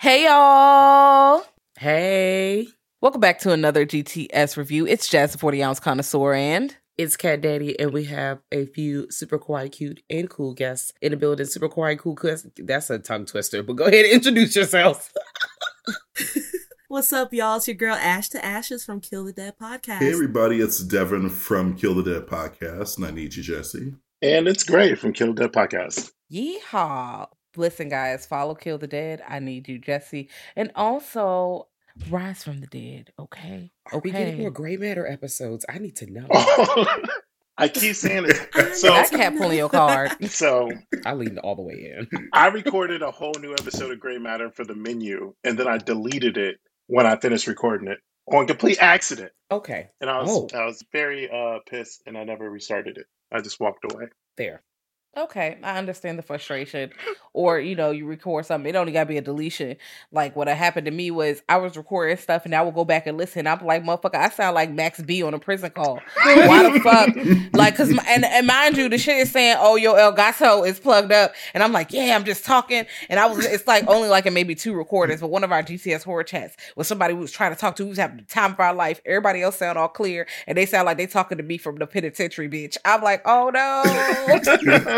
Hey y'all. Hey. Welcome back to another GTS review. It's Jazz the 40 ounce connoisseur and it's Cat Daddy, and we have a few super quiet, cute, and cool guests in the building. Super quiet, cool, cause that's a tongue twister. But go ahead and introduce yourself. What's up, y'all? It's your girl Ash to Ashes from Kill the Dead Podcast. Hey, everybody, it's Devin from Kill the Dead Podcast, and I need you, Jesse. And it's Grae from Kill the Dead Podcast. Yeehaw. Listen, guys, follow Kill the Dead. I need you, Jesse. And also Rise from the Dead, okay? Are okay. we getting more gray matter episodes? I need to know. I keep saying it. So I can't pull your card. So I leaned all the way in. I recorded a whole new episode of Gray Matter for the menu, and then I deleted it when I finished recording it on complete accident. Okay. And I was oh. I was very uh pissed, and I never restarted it. I just walked away. There. Okay, I understand the frustration. Or, you know, you record something, it only gotta be a deletion. Like what happened to me was I was recording stuff and I would go back and listen. I'm like, motherfucker, I sound like Max B on a prison call. Why the fuck? Like, cause my, and, and mind you, the shit is saying, oh, your El Gato is plugged up. And I'm like, yeah, I'm just talking. And I was, it's like only like in maybe two recordings, but one of our GTS horror chats was somebody who was trying to talk to, who was having the time of our life. Everybody else sound all clear and they sound like they talking to me from the penitentiary, bitch. I'm like, oh no.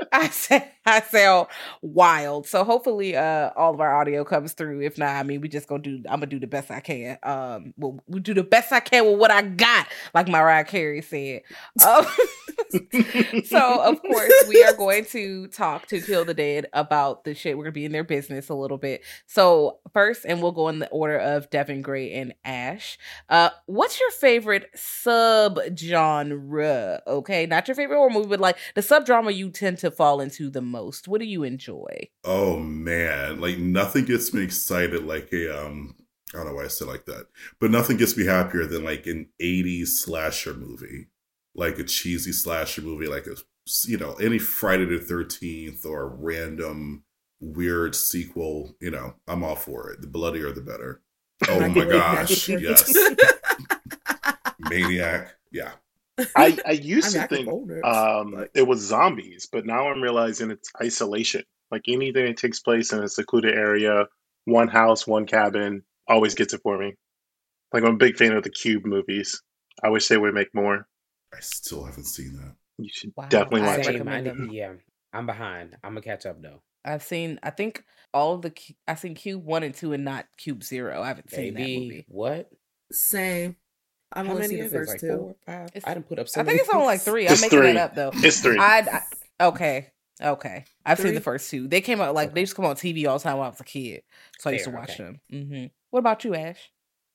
I said I sound wild. So hopefully uh all of our audio comes through. If not, I mean we just gonna do I'm gonna do the best I can. Um we'll, we'll do the best I can with what I got, like Mariah Carey said. Um, so of course we are going to talk to Kill the Dead about the shit. We're gonna be in their business a little bit. So first, and we'll go in the order of Devin Grae and Ash. Uh what's your favorite sub genre? Okay, not your favorite horror movie, but like the sub drama you tend to fall into the most? What do you enjoy? Oh man, like nothing gets me excited like a um I don't know why I said like that, but nothing gets me happier than like an 80s slasher movie, like a cheesy slasher movie, like a you know any Friday the 13th or a random weird sequel. You know, I'm all for it. The bloodier the better. Oh my gosh, yes. Maniac, yeah. I, I used I mean, to think um, but... it was zombies, but now I'm realizing it's isolation. Like anything that takes place in a secluded area, one house, one cabin, always gets it for me. Like I'm a big fan of the Cube movies. I wish they would make more. I still haven't seen that. You should wow. definitely watch it. I, yeah, I'm behind. I'm gonna catch up though. I've seen. I think all the. I've seen Cube one and two, and not Cube zero. I haven't Baby, seen that movie. What? Same. I'm How many the first like two. Four, five? I didn't put up. So I think it's only like three. It's I'm making three. that up though. It's three. I, I okay. Okay, I've Three? seen the first two. They came out like okay. they used to come on TV all the time when I was a kid, so I used to watch okay. them. Mm-hmm. What about you, Ash?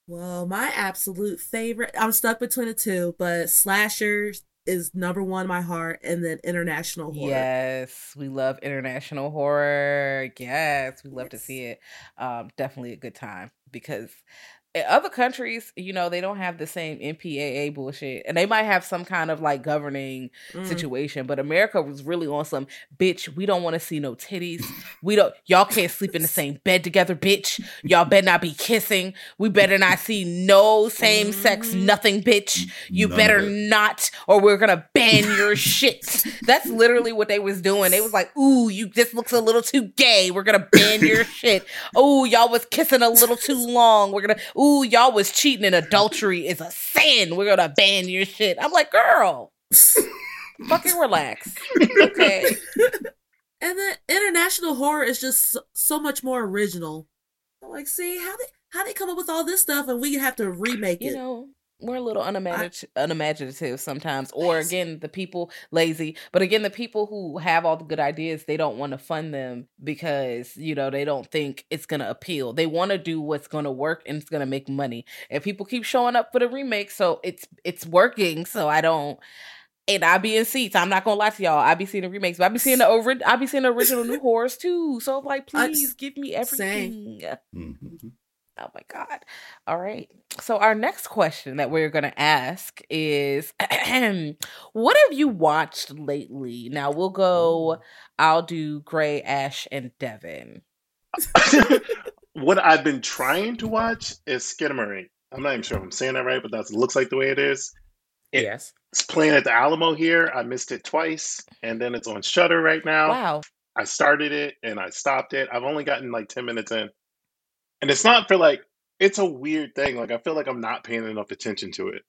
Well, my absolute favorite. I'm stuck between the two, but slashers is number one in my heart, and then international horror. Yes, we love international horror. Yes, we love yes. to see it. Um, definitely a good time because other countries, you know, they don't have the same MPAA bullshit, and they might have some kind of like governing mm. situation. But America was really on some bitch. We don't want to see no titties. We don't. Y'all can't sleep in the same bed together, bitch. Y'all better not be kissing. We better not see no same sex mm. nothing, bitch. You None better not, or we're gonna ban your shit. That's literally what they was doing. They was like, "Ooh, you this looks a little too gay. We're gonna ban your shit. Oh, y'all was kissing a little too long. We're gonna." Ooh, ooh, y'all was cheating and adultery is a sin. We're gonna ban your shit. I'm like, girl, fucking relax. Okay. And then international horror is just so, so much more original. I'm like, see how they how they come up with all this stuff and we have to remake it. You know, we're a little unimaginative, I, unimaginative sometimes or again the people lazy but again the people who have all the good ideas they don't want to fund them because you know they don't think it's going to appeal they want to do what's going to work and it's going to make money and people keep showing up for the remake so it's it's working so i don't and I be in seats. I'm not gonna lie to y'all. I be seeing the remakes, but I be seeing the over. I be seeing the original new horrors too. So like, please give me everything. Mm-hmm. Oh my God. All right. So, our next question that we're going to ask is What have you watched lately? Now, we'll go, I'll do Grae, Ash, and Devin. what I've been trying to watch is Skinamarink. I'm not even sure if I'm saying that right, but that looks like the way it is. It, yes. It's playing at the Alamo here. I missed it twice, and then it's on Shudder right now. Wow. I started it and I stopped it. I've only gotten like 10 minutes in. And it's not for like it's a weird thing. Like I feel like I'm not paying enough attention to it.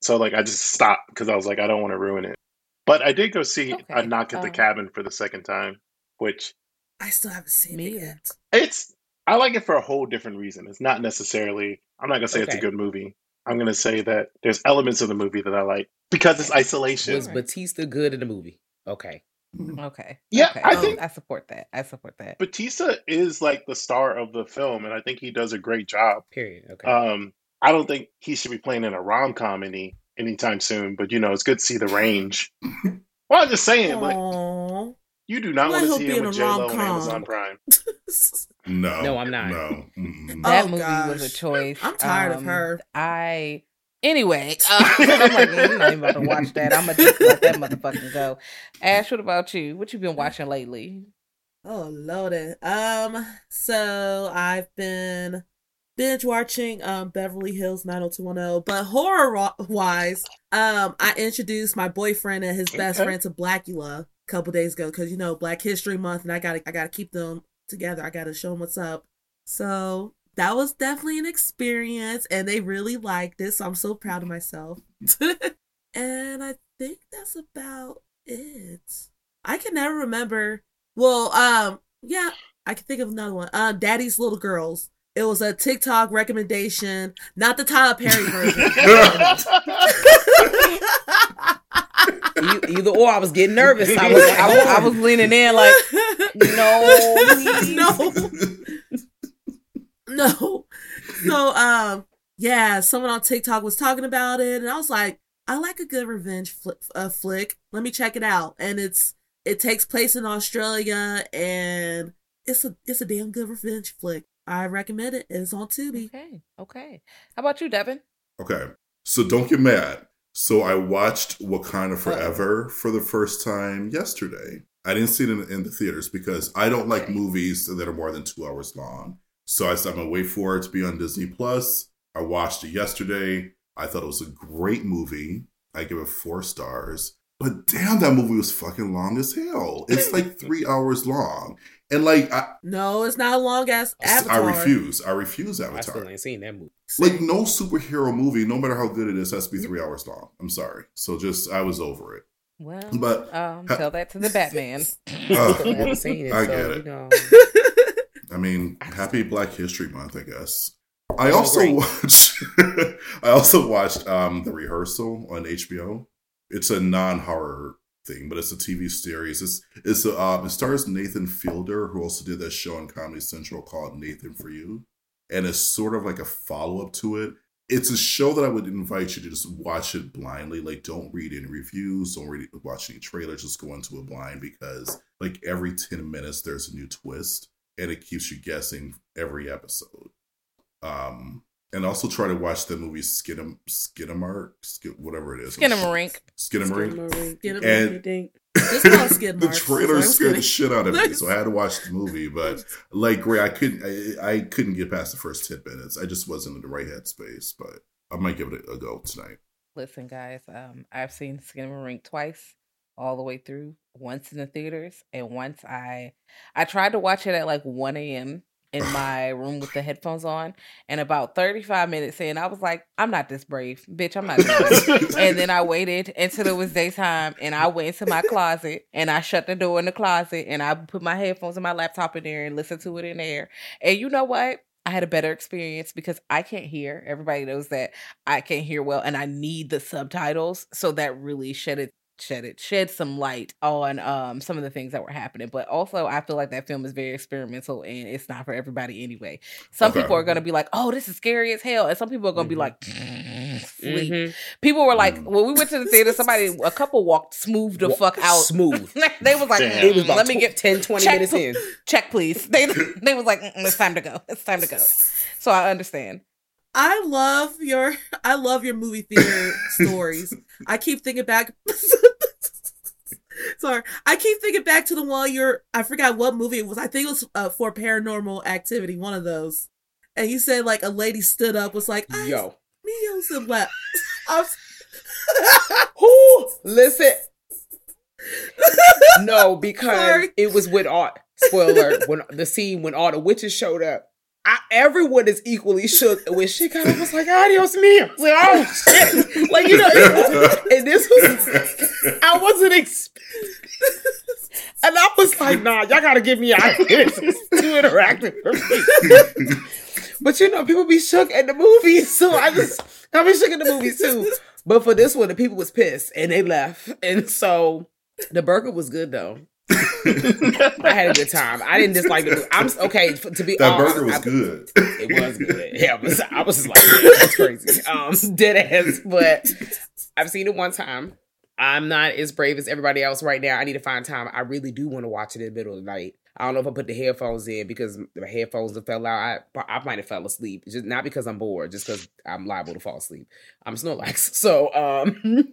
So like I just stopped because I was like I don't want to ruin it. But I did go see okay. a knock at the um, cabin for the second time, which I still haven't seen it yet. It's I like it for a whole different reason. It's not necessarily I'm not gonna say okay. it's a good movie. I'm gonna say that there's elements of the movie that I like because it's isolation. Was Bautista good in the movie? Okay. Mm-hmm. Okay. Yeah, okay. I think I support that. I support that. Bautista is like the star of the film, and I think he does a great job. Period. Okay. Um, I don't think he should be playing in a rom com any anytime soon, but you know, it's good to see the range. well, I'm just saying, Aww. like, you do not want to see him with J Lo on Amazon Prime. no, no, I'm not. No, that oh, movie gosh. was a choice. I'm tired um, of her. I Anyway, uh, I'm like, I'm not even about to watch that. I'm gonna just let that motherfucker go. Ash, what about you? What you been watching lately? Oh, loaded. Um, so I've been binge watching um Beverly Hills 90210, but horror wise, um, I introduced my boyfriend and his best okay. friend to Blacula a couple days ago because you know Black History Month, and I gotta I gotta keep them together. I gotta show them what's up. So that was definitely an experience and they really liked it. So I'm so proud of myself. and I think that's about it. I can never remember. Well, um, yeah, I can think of another one. Uh, Daddy's Little Girls. It was a TikTok recommendation, not the Tyler Perry version. Either or, I was getting nervous. I was, I was, I was leaning in like, no, no. no. So um yeah, someone on TikTok was talking about it and I was like, I like a good revenge flick, uh, flick. Let me check it out. And it's it takes place in Australia and it's a it's a damn good revenge flick. I recommend it. It's on Tubi. Okay. Okay. How about you, Devin? Okay. So don't get mad. So I watched Wakanda Forever oh. for the first time yesterday. I didn't see it in, in the theaters because I don't like okay. movies that are more than two hours long. So I said, I'm gonna wait for it to be on Disney Plus. I watched it yesterday. I thought it was a great movie. I give it four stars. But damn, that movie was fucking long as hell. It's like three hours long. And like, I, no, it's not a long as Avatar. I refuse. I refuse Avatar. I still ain't seen that movie. Like, no superhero movie, no matter how good it is, has to be three hours long. I'm sorry. So just, I was over it. Well, but um, tell that to the Batman. Uh, I seen it. I so, get it. You know. I mean, happy Black History Month, I guess. I also watched. I also watched um, the rehearsal on HBO. It's a non-horror thing, but it's a TV series. It's it's a, uh, it stars Nathan Fielder, who also did that show on Comedy Central called Nathan for You, and it's sort of like a follow up to it. It's a show that I would invite you to just watch it blindly. Like, don't read any reviews, don't read watch any trailers. Just go into it blind because like every ten minutes there's a new twist, and it keeps you guessing every episode. Um, and also try to watch the movie Skidam Skidamark, Skid, whatever it is. Skinamarink. Skinamarink. Skinamarink. And Just call it the trailer Sorry, I'm scared the shit out of me, so I had to watch the movie. But like, Ray, I couldn't, I, I couldn't get past the first ten minutes. I just wasn't in the right headspace. But I might give it a, a go tonight. Listen, guys, um, I've seen Skinamarink twice, all the way through. Once in the theaters, and once I, I tried to watch it at like one a.m. in my room with the headphones on, and about thirty-five minutes in, I was like, "I'm not this brave, bitch. I'm not." This and then I waited until it was daytime, and I went into my closet and I shut the door in the closet, and I put my headphones and my laptop in there and listened to it in there. And you know what? I had a better experience because I can't hear. Everybody knows that I can't hear well, and I need the subtitles. So that really shed it shed it shed some light on um some of the things that were happening but also i feel like that film is very experimental and it's not for everybody anyway some Okay. people are going to be like oh this is scary as hell and some people are going to be like sleep Mhm. people were like Mm. when we went to the theater somebody a couple walked smooth the fuck out Smooth. they was like Damn. It was "Mm, about let me tw- get 10, 20 check- minutes in. check please they they was like it's time to go it's time to go so i understand I love your I love your movie theater stories. I keep thinking back Sorry. I keep thinking back to the one you're I forgot what movie it was. I think it was uh, for paranormal activity, one of those. And you said like a lady stood up was like, Yo. me and left. Who? Listen. no, because Sorry. it was with Art. Spoiler alert, when the scene when all the witches showed up. I, everyone is equally shook when she kind of was like, adios me. I was like, oh shit. Like, you know, and this was, I wasn't expecting. And I was like, nah, y'all gotta give me here. This too interactive for me. But you know, people be shook at the movies, so I just I be shook at the movies too. But for this one, the people was pissed and they left, and so the burger was good though. I had a good time. I didn't dislike the. I'm okay to be that honest, burger was I- good. It was good. Yeah, but I was just like, that's crazy. Um, dead ass. But I've seen it one time. I'm not as brave as everybody else right now. I need to find time. I really do want to watch it in the middle of the night. I don't know if I put the headphones in because my headphones fell out. I, I might have fell asleep. Just not because I'm bored, just because I'm liable to fall asleep. I'm Snorlax. So um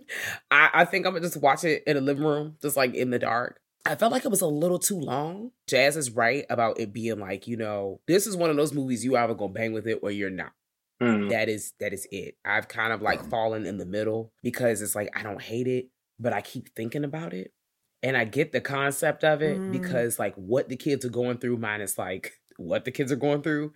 I, I think I'm gonna just watch it in the living room, just like in the dark. I felt like it was a little too long. Jazz is right about it being like, you know, this is one of those movies you either gonna bang with it or you're not. Hmm. That is that is it. I've kind of like fallen in the middle because it's like I don't hate it, but I keep thinking about it. And I get the concept of it Mm. because like what the kids are going through, minus like what the kids are going through.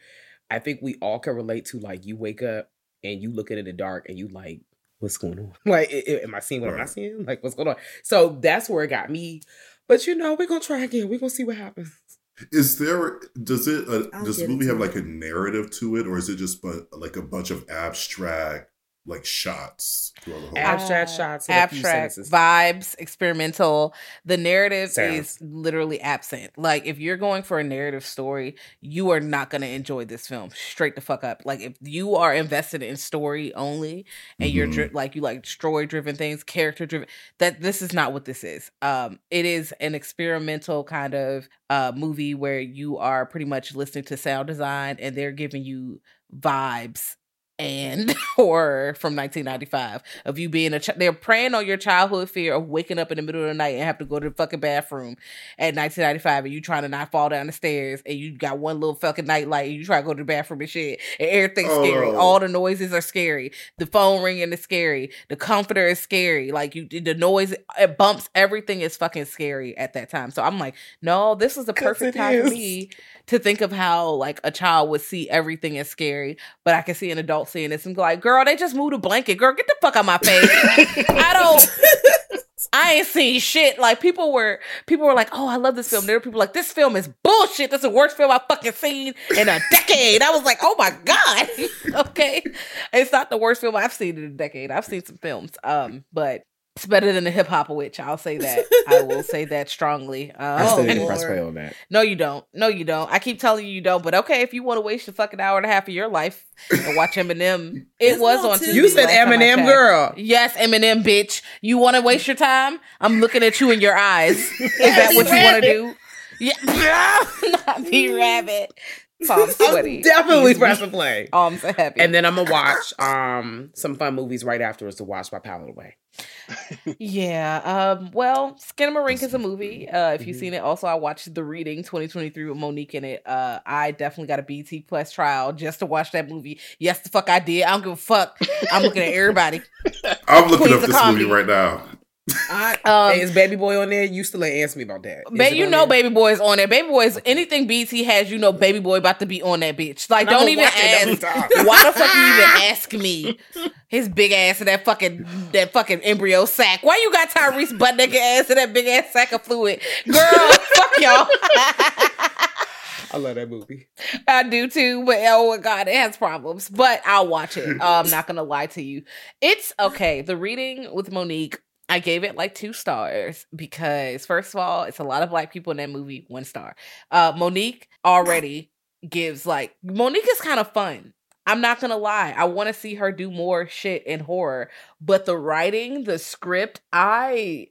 I think we all can relate to like you wake up and you look in the dark and you like, what's going on? Like, am I seeing what am I Right. seeing? Like, what's going on? So that's where it got me. But you know, we're gonna try again. We're gonna see what happens. Is there does it uh, does the movie have it. like a narrative to it, or is it just but like a bunch of abstract like shots throughout the whole? Abstract Uh, shots in a few abstract vibes experimental the narrative Sounds. is literally absent like if you're going for a narrative story you are not going to enjoy this film straight the fuck up like if you are invested in story only and you're Mhm. dri- like you like story driven things character driven that this is not what this is um it is an experimental kind of uh movie where you are pretty much listening to sound design and they're giving you vibes and horror from 1995 of you being a ch- they're preying on your childhood fear of waking up in the middle of the night and have to go to the fucking bathroom at 1995 and you trying to not fall down the stairs and you got one little fucking nightlight and you try to go to the bathroom and shit and everything's scary. Oh. all the noises are scary. The phone ringing is scary. The comforter is scary. Like you the noise it bumps everything is fucking scary at that time. So i'm like no this is the perfect time for me to think of how like a child would see everything as scary but I can see an adult seeing this and go like, girl, they just moved a blanket. Girl, get the fuck out of my face. I don't I ain't seen shit. Like people were people were like, oh, I love this film. There were people like, this film is bullshit. This is the worst film I've fucking seen in a decade. I was like, oh my God. okay. It's not the worst film I've seen in a decade. I've seen some films. Um, but It's better than the hip hop witch. I'll say that. I will say that strongly. Um, I still didn't press play on that. No, you don't. No, you don't. I keep telling you you don't. But okay, if you want to waste a fucking hour and a half of your life and watch Eminem, it was on TV. You said Eminem, girl. Yes, Eminem, bitch. You want to waste your time? I'm looking at you in your eyes. Is that what you want to do? Yeah, not be rabbit. So I'm sweaty. I'm definitely pressing play. Oh, I'm so happy. And then I'm gonna watch um some fun movies right afterwards to watch my palette away. Yeah. Um, well, Skinamarink is a movie. Uh, if you've mm-hmm. seen it, also I watched The Reading 2023 with Mo'Nique in it. Uh, I definitely got a BT plus trial just to watch that movie. Yes, the fuck I did. I don't give a fuck. I'm looking at everybody. I'm looking Queens up this movie right now. I, um, is Baby Boy on there? You still ain't ask me about that. Ba- you know, there? Baby Boy is on there. Baby Boy is anything BT has. You know, Baby Boy about to be on that bitch. Like, don't even ask. Why the fuck you even ask me? His big ass in that fucking that fucking embryo sack. Why you got Tyrese butt naked ass in that big ass sack of fluid, girl? fuck y'all. I love that movie. I do too, but oh my god, it has problems. But I'll watch it. I'm not gonna lie to you. It's okay. The reading with Mo'Nique I gave it like two stars because first of all, it's a lot of black people in that movie. One star. Uh, Mo'Nique already gives like Mo'Nique is kind of fun. I'm not gonna lie. I want to see her do more shit in horror, but the writing, the script, I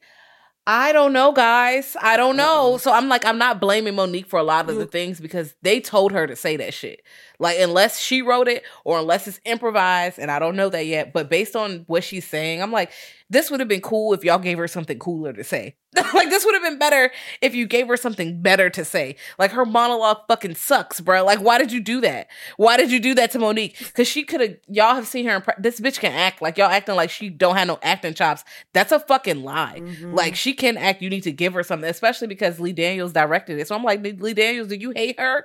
I don't know, guys. I don't know. So I'm like, I'm not blaming Mo'Nique for a lot of the things because they told her to say that shit. Like, unless she wrote it or unless it's improvised, and I don't know that yet, but based on what she's saying, I'm like, this would have been cool if y'all gave her something cooler to say. like, this would have been better if you gave her something better to say. Like, her monologue fucking sucks, bro. Like, why did you do that? Why did you do that to Mo'Nique? Because she could have, y'all have seen her, in, this bitch can act. Like, y'all acting like she don't have no acting chops. That's a fucking lie. Mm-hmm. Like, she can act. You need to give her something, especially because Lee Daniels directed it. So I'm like, Lee Daniels, do you hate her?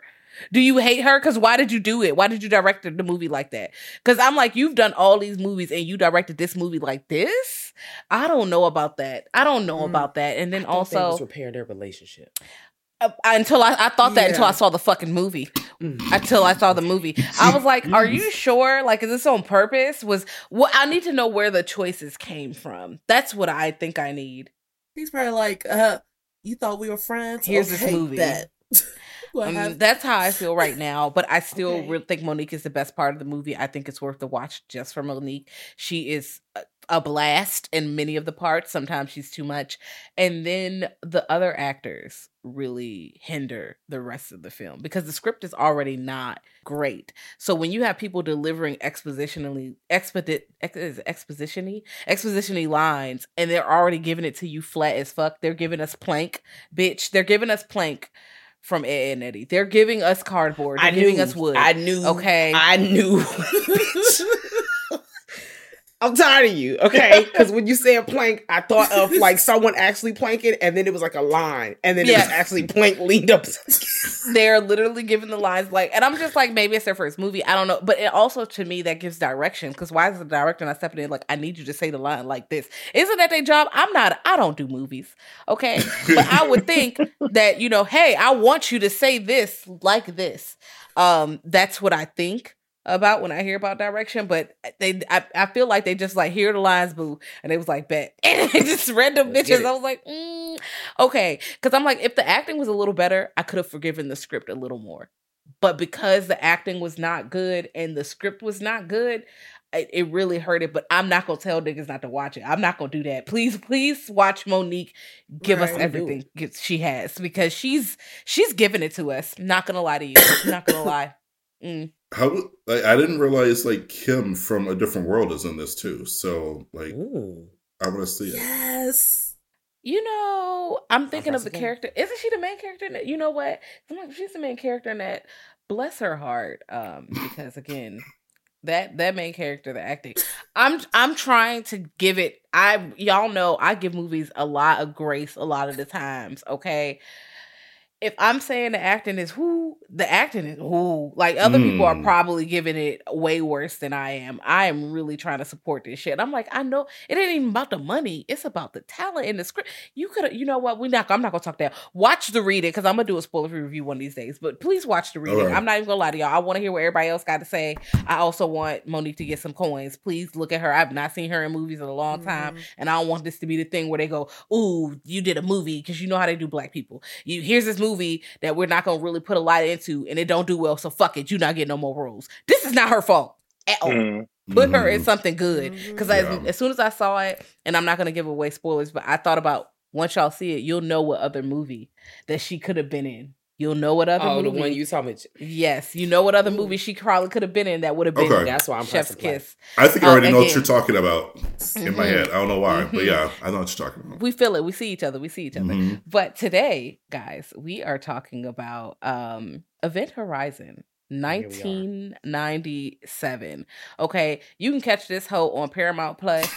Do you hate her? Because why did you do it? Why did you direct the movie like that? Because I'm like, you've done all these movies and you directed this movie like this. I don't know about that. I don't know mm. about that. And then also was repair their relationship. Uh, until I, I thought that yeah. until I saw the fucking movie. Mm. Until I saw the movie, I was like, "Are you sure? Like, is this on purpose? Was what I need to know where the choices came from? That's what I think I need." He's probably like, "Uh, you thought we were friends? Here's okay, this movie." That. That's how I feel right now. But I still okay. really think Mo'Nique is the best part of the movie. I think it's worth the watch just for Mo'Nique. She is a, blast in many of the parts. Sometimes she's too much. And then the other actors really hinder the rest of the film because the script is already not great. So when you have people delivering expositionally expedit ex, expositiony expositionally lines and they're already giving it to you flat as fuck, they're giving us plank, bitch. They're giving us plank from Ed and Eddie. They're giving us cardboard. They're I giving us wood. I knew. Okay. I knew. I'm tired of you, okay? Because when you said plank, I thought of like someone actually planking, and then it was like a line, and then yeah. it was actually plank leaned up. They're literally giving the lines like, and I'm just like, maybe it's their first movie. I don't know, but it also to me that gives direction. Because why is the director not stepping in? Like, I need you to say the line like this. Isn't that their job? I'm not. I don't do movies, okay? but I would think that you know, hey, I want you to say this like this. Um, that's what I think about when I hear about direction, but they I, I feel like they just like hear the lines boo and they was like bet and just random bitches. I was like, mm, okay, because I'm like if the acting was a little better, I could have forgiven the script a little more, but because the acting was not good and the script was not good. It, it really hurt it, but I'm not gonna tell niggas not to watch it. I'm not gonna do that. Please, please watch Mo'Nique give right, us everything she has because she's she's giving it to us. Not gonna lie to you. not gonna lie. Mm. How like I didn't realize like Kim from a different world is in this too. So like Ooh. I want to see it. Yes. You know, I'm thinking of the character. Isn't she the main character? In that? You know what? She's the main character in that. Bless her heart. Um, because again, that that main character, the acting. I'm I'm trying to give it. I y'all know I give movies a lot of grace a lot of the times. Okay, if I'm saying the acting is who, the acting is who. Like other mm. people are hmm. probably giving it way worse than I am. I am really trying to support this shit. I'm like, I know it ain't even about the money. It's about the talent in the script. You could, you know what? We not. I'm not gonna talk that. Watch the reading because I'm gonna do a spoiler free review one of these days. But please watch the reading. Right. I'm not even gonna lie to y'all. I want to hear what everybody else got to say. I also want Mo'Nique to get some coins. Please look at her. I've not seen her in movies in a long time, mm. and I don't want this to be the thing where they go, "Ooh, you did a movie," because you know how they do black people. You here's this movie that we're not gonna really put a lot into, and it don't do well. So fuck it, you not get no more roles. This is not her fault at all. Mm. Put her in mm-hmm. something good because mm-hmm. yeah. as, as soon as I saw it, and I'm not gonna give away spoilers, but I thought about once y'all see it, you'll know what other movie that she could have been in. You'll know what other oh, movie. the one you saw me. Yes, you know what other movie she probably could have been in that would have been. Okay. That's why I'm Chef's Kiss. I think I already um, know what you're talking about mm-hmm. in my head. I don't know why, mm-hmm. but yeah, I know what you're talking about. We feel it. We see each other. We see each other. Mm-hmm. But today, guys, we are talking about um Event Horizon. 1997. Okay, you can catch this hoe on Paramount Plus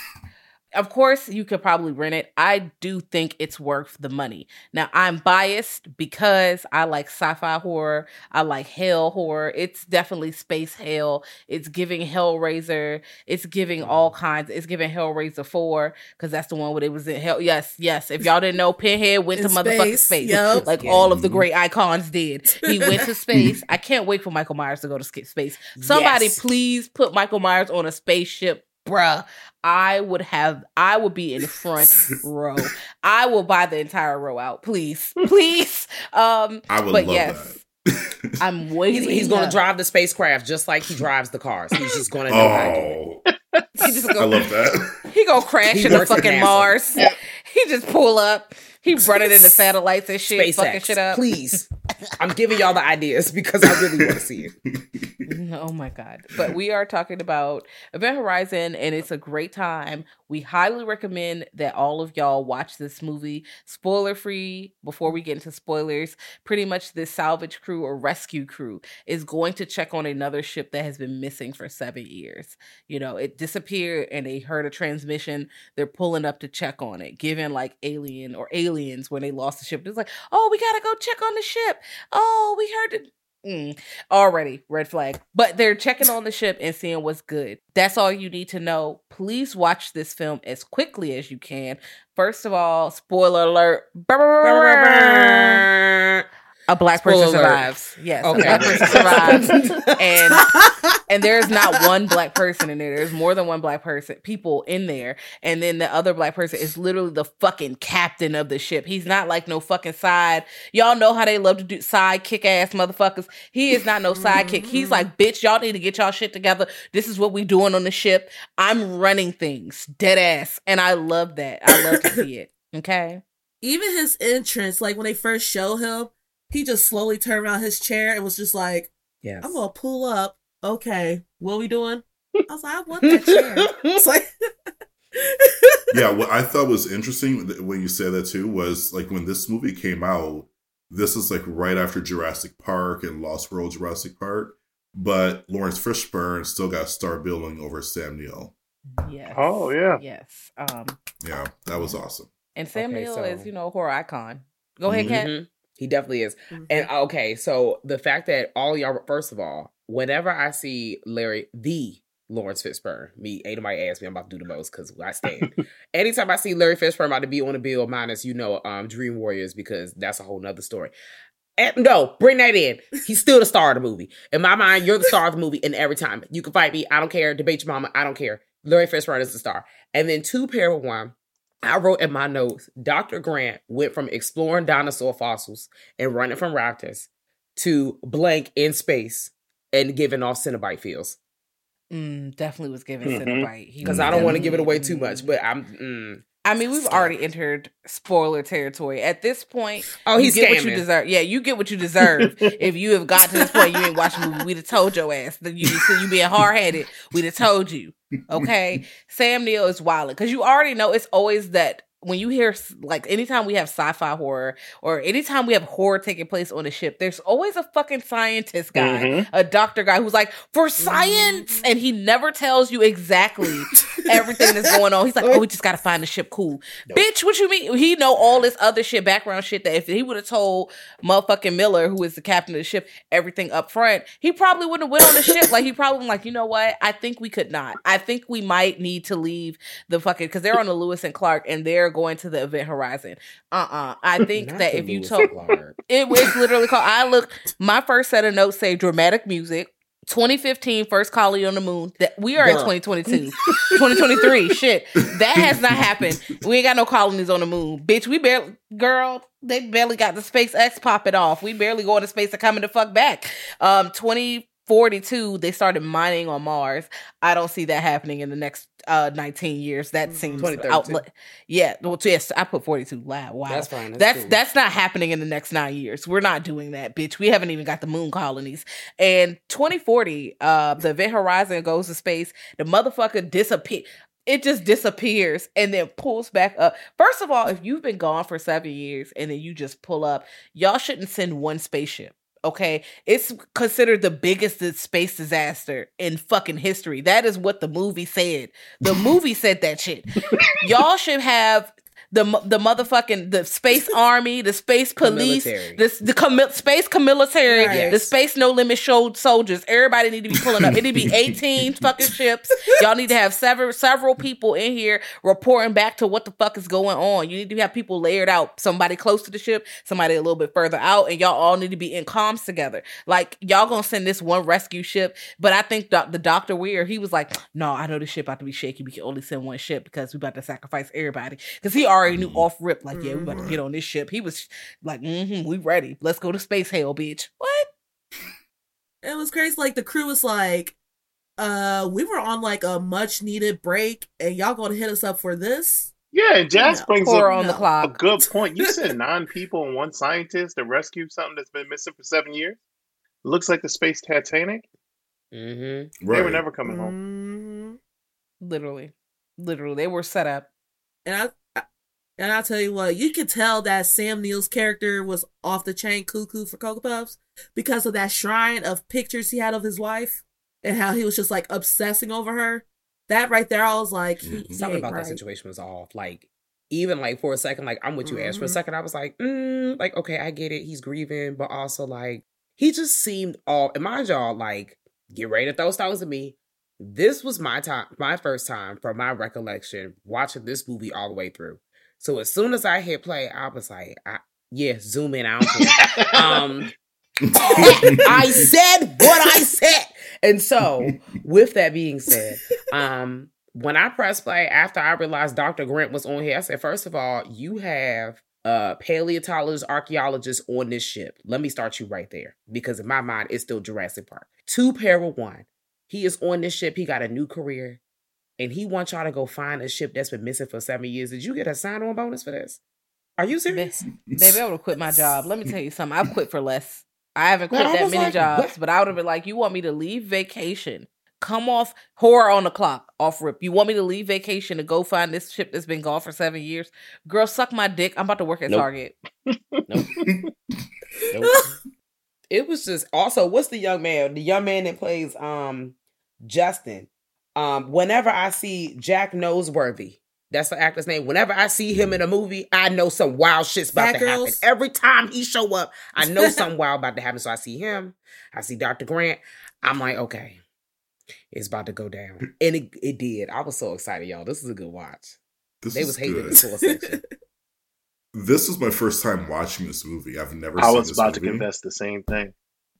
of course you could probably rent it. I do think it's worth the money. Now i'm biased because i like sci-fi horror. I like hell horror. It's definitely space hell. It's giving hellraiser. It's giving all mm-hmm. kinds. It's giving hellraiser 4 because that's the one where it was in hell. Yes yes. If y'all didn't know pinhead went in to space. motherfucking space. yep. like yeah. all of the great icons did. He went to space. I can't wait for michael myers to go to space. Somebody yes. please put michael myers on a spaceship bruh, I would have, I would be in front row. I will buy the entire row out, please, please. Um, I would but love yes. that. I'm waiting. He's, he's going to drive the spacecraft just like he drives the cars. He's just going to know oh. how to do it. He just go, I love that. He gonna crash he into fucking Mars. He just pull up. He running into satellites and shit, SpaceX, fucking shit up. Please, I'm giving y'all the ideas because I really want to see it. oh my god! But we are talking about Event Horizon, and it's a great time. We highly recommend that all of y'all watch this movie, spoiler free. Before we get into spoilers, pretty much this salvage crew or rescue crew is going to check on another ship that has been missing for seven years. You know, it disappeared, and they heard a transmission. They're pulling up to check on it, given like alien or aliens when they lost the ship. It's like, oh, we gotta go check on the ship. Oh, we heard it. Mm, already red flag. But they're checking on the ship and seeing what's good. That's all you need to know. Please watch this film as quickly as you can. First of all spoiler alert a black person Spoiler. survives. Yes, okay. a black person survives, and and there's not one black person in there. There's more than one black person, people in there, and then the other black person is literally the fucking captain of the ship. He's not like no fucking side. Y'all know how they love to do side kick ass motherfuckers. He is not no sidekick. He's mm-hmm. like, bitch, y'all need to get y'all shit together. This is what we doing on the ship. I'm running things, dead ass, and I love that. I love to see it. Okay. Even his entrance, like when they first show him, he just slowly turned around his chair and was just like, "Yeah, I'm gonna pull up. Okay, what are we doing?" I was like, "I want that chair." It's like. yeah, what I thought was interesting when you said that too was like when this movie came out, this is like right after Jurassic Park and Lost World Jurassic Park, but Laurence Fishburne still got star billing over Sam Neill. Yes. Oh yeah. Yes. Um. Yeah, that was awesome. And Sam okay, Neill so... is you know a horror icon. Go ahead, Kat. Mm-hmm. He definitely is. Mm-hmm. And okay, so the fact that all y'all, first of all, whenever I see Larry, the Laurence Fishburne, me, ain't nobody ask me, I'm about to do the most because I stand. Anytime I see Larry Fishburne about to be on the bill, minus, you know, um, Dream Warriors, because that's a whole nother story. And no, bring that in. He's still the star of the movie. In my mind, you're the star of the movie, and every time you can fight me, I don't care. Debate your mama, I don't care. Larry Fishburne is the star. And then two pair of one, I wrote in my notes Dr. Grant went from exploring dinosaur fossils and running from raptors to blank in space and giving off Cenobite feels. Mm, definitely was giving mm-hmm. Cenobite because I don't want to give it away too much, but I'm. Mm, I mean, we've already entered spoiler territory. At this point, oh, he's you get scamming. what you deserve. Yeah, you get what you deserve. if you have got to this point, you ain't watching movie. We'd have told your ass that you you being hard headed. We'd have told you. Okay, Sam Neill is wild because you already know it's always that when you hear like anytime we have sci-fi horror or anytime we have horror taking place on a ship, there's always a fucking scientist guy, mm-hmm. a doctor guy who's like, for science, mm-hmm. and he never tells you exactly everything that's going on. He's like, oh, we just gotta find the ship cool. Nope. Bitch, what you mean? He know all this other shit, background shit that if he would have told motherfucking Miller, who is the captain of the ship, everything up front, he probably wouldn't have went on the ship. Like he probably like, you know what? I think we could not. I think we might need to leave the fucking because they're on the Lewis and Clark and they're going to the Event Horizon. Uh uh-uh. uh I think that if you told it was literally called. I looked. My first set of notes say dramatic music. 2015 first colony on the moon that we are Girl. in 2022 2023 shit that has not happened we ain't got no colonies on the moon bitch we barely girl they barely got the SpaceX popping off we barely going to space and coming the fuck back um 2042 they started mining on mars i don't see that happening in the next uh 19 years that mm-hmm. seems outlet yeah well yes i put 42 wow wow that's fine that's that's, cool. that's not happening in the next nine years we're not doing that bitch we haven't even got the moon colonies and 2040 uh the event horizon goes to space the motherfucker disappear it just disappears and then pulls back up. First of all, if you've been gone for seven years and then you just pull up, y'all shouldn't send one spaceship. Okay, it's considered the biggest space disaster in fucking history. That is what the movie said. The movie said that shit. Y'all should have the the motherfucking the space army, the space police, the the com- space military, yes. the space no limit show soldiers. Everybody need to be pulling up. It need to be eighteen fucking ships. Y'all need to have several several people in here reporting back to what the fuck is going on. You need to have people layered out. Somebody close to the ship, somebody a little bit further out, and y'all all need to be in comms together. Like y'all gonna send this one rescue ship, but I think the, the Doctor Weir he was like, no, I know the ship about to be shaky. We can only send one ship because we about to sacrifice everybody because he already already knew off rip, like, yeah, we about to get on this ship. He was like, mm-hmm, we ready. Let's go to space hell, bitch. What? It was crazy. Like the crew was like, uh, we were on like a much needed break, and y'all gonna hit us up for this? Yeah, and Jazz no. brings up on the clock. a good point. You said nine people and one scientist to rescue something that's been missing for seven years. Looks like the space Titanic. Mm-hmm. Right. They were never coming home. Mm-hmm. Literally, literally, they were set up. And I, and I'll tell you what, you could tell that Sam Neill's character was off the chain cuckoo for Cocoa Puffs because of that shrine of pictures he had of his wife and how he was just like obsessing over her. That right there, I was like, mm-hmm. something about right. that situation was off. Like, even like for a second, like I'm with you, mm-hmm. Ash. For a mm-hmm. second, I was like, mm, like okay, I get it. He's grieving, but also like he just seemed off. And mind y'all, like, get ready to throw stones at me. This was my time, my first time, from my recollection, watching this movie all the way through. So as soon as I hit play, I was like, I, yeah, zoom in. I don't um, I said what I said. And so, with that being said, um, when I pressed play after I realized Dr. Grant was on here, I said, first of all, you have uh paleontologists, archaeologists on this ship. Let me start you right there. Because in my mind, it's still Jurassic Park. Two pair of one. He is on this ship. He got a new career and he wants y'all to go find a ship that's been missing for seven years. Did you get a sign on bonus for this? Are you serious? Baby, I would have quit my job. Let me tell you something. I've quit for less. I haven't quit that many like, jobs, what? but I would have been like, you want me to leave vacation, come off horror on the clock, off rip. You want me to leave vacation to go find this ship that's been gone for seven years? Girl, suck my dick. I'm about to work at nope. Target. nope. nope. It was just also what's the young man? The young man that plays um Justin. Um, whenever I see Jack Noseworthy, that's the actor's name. Whenever I see him in a movie, I know some wild shit's about Bad to girls. happen. Every time he show up, I know something wild about to happen. So I see him, I see Dr. Grant. I'm like, okay, it's about to go down. And it, it did. I was so excited, y'all. This is a good watch. This they was hating the tour section. This was my first time watching this movie. I've never I was about movie. to confess the same thing.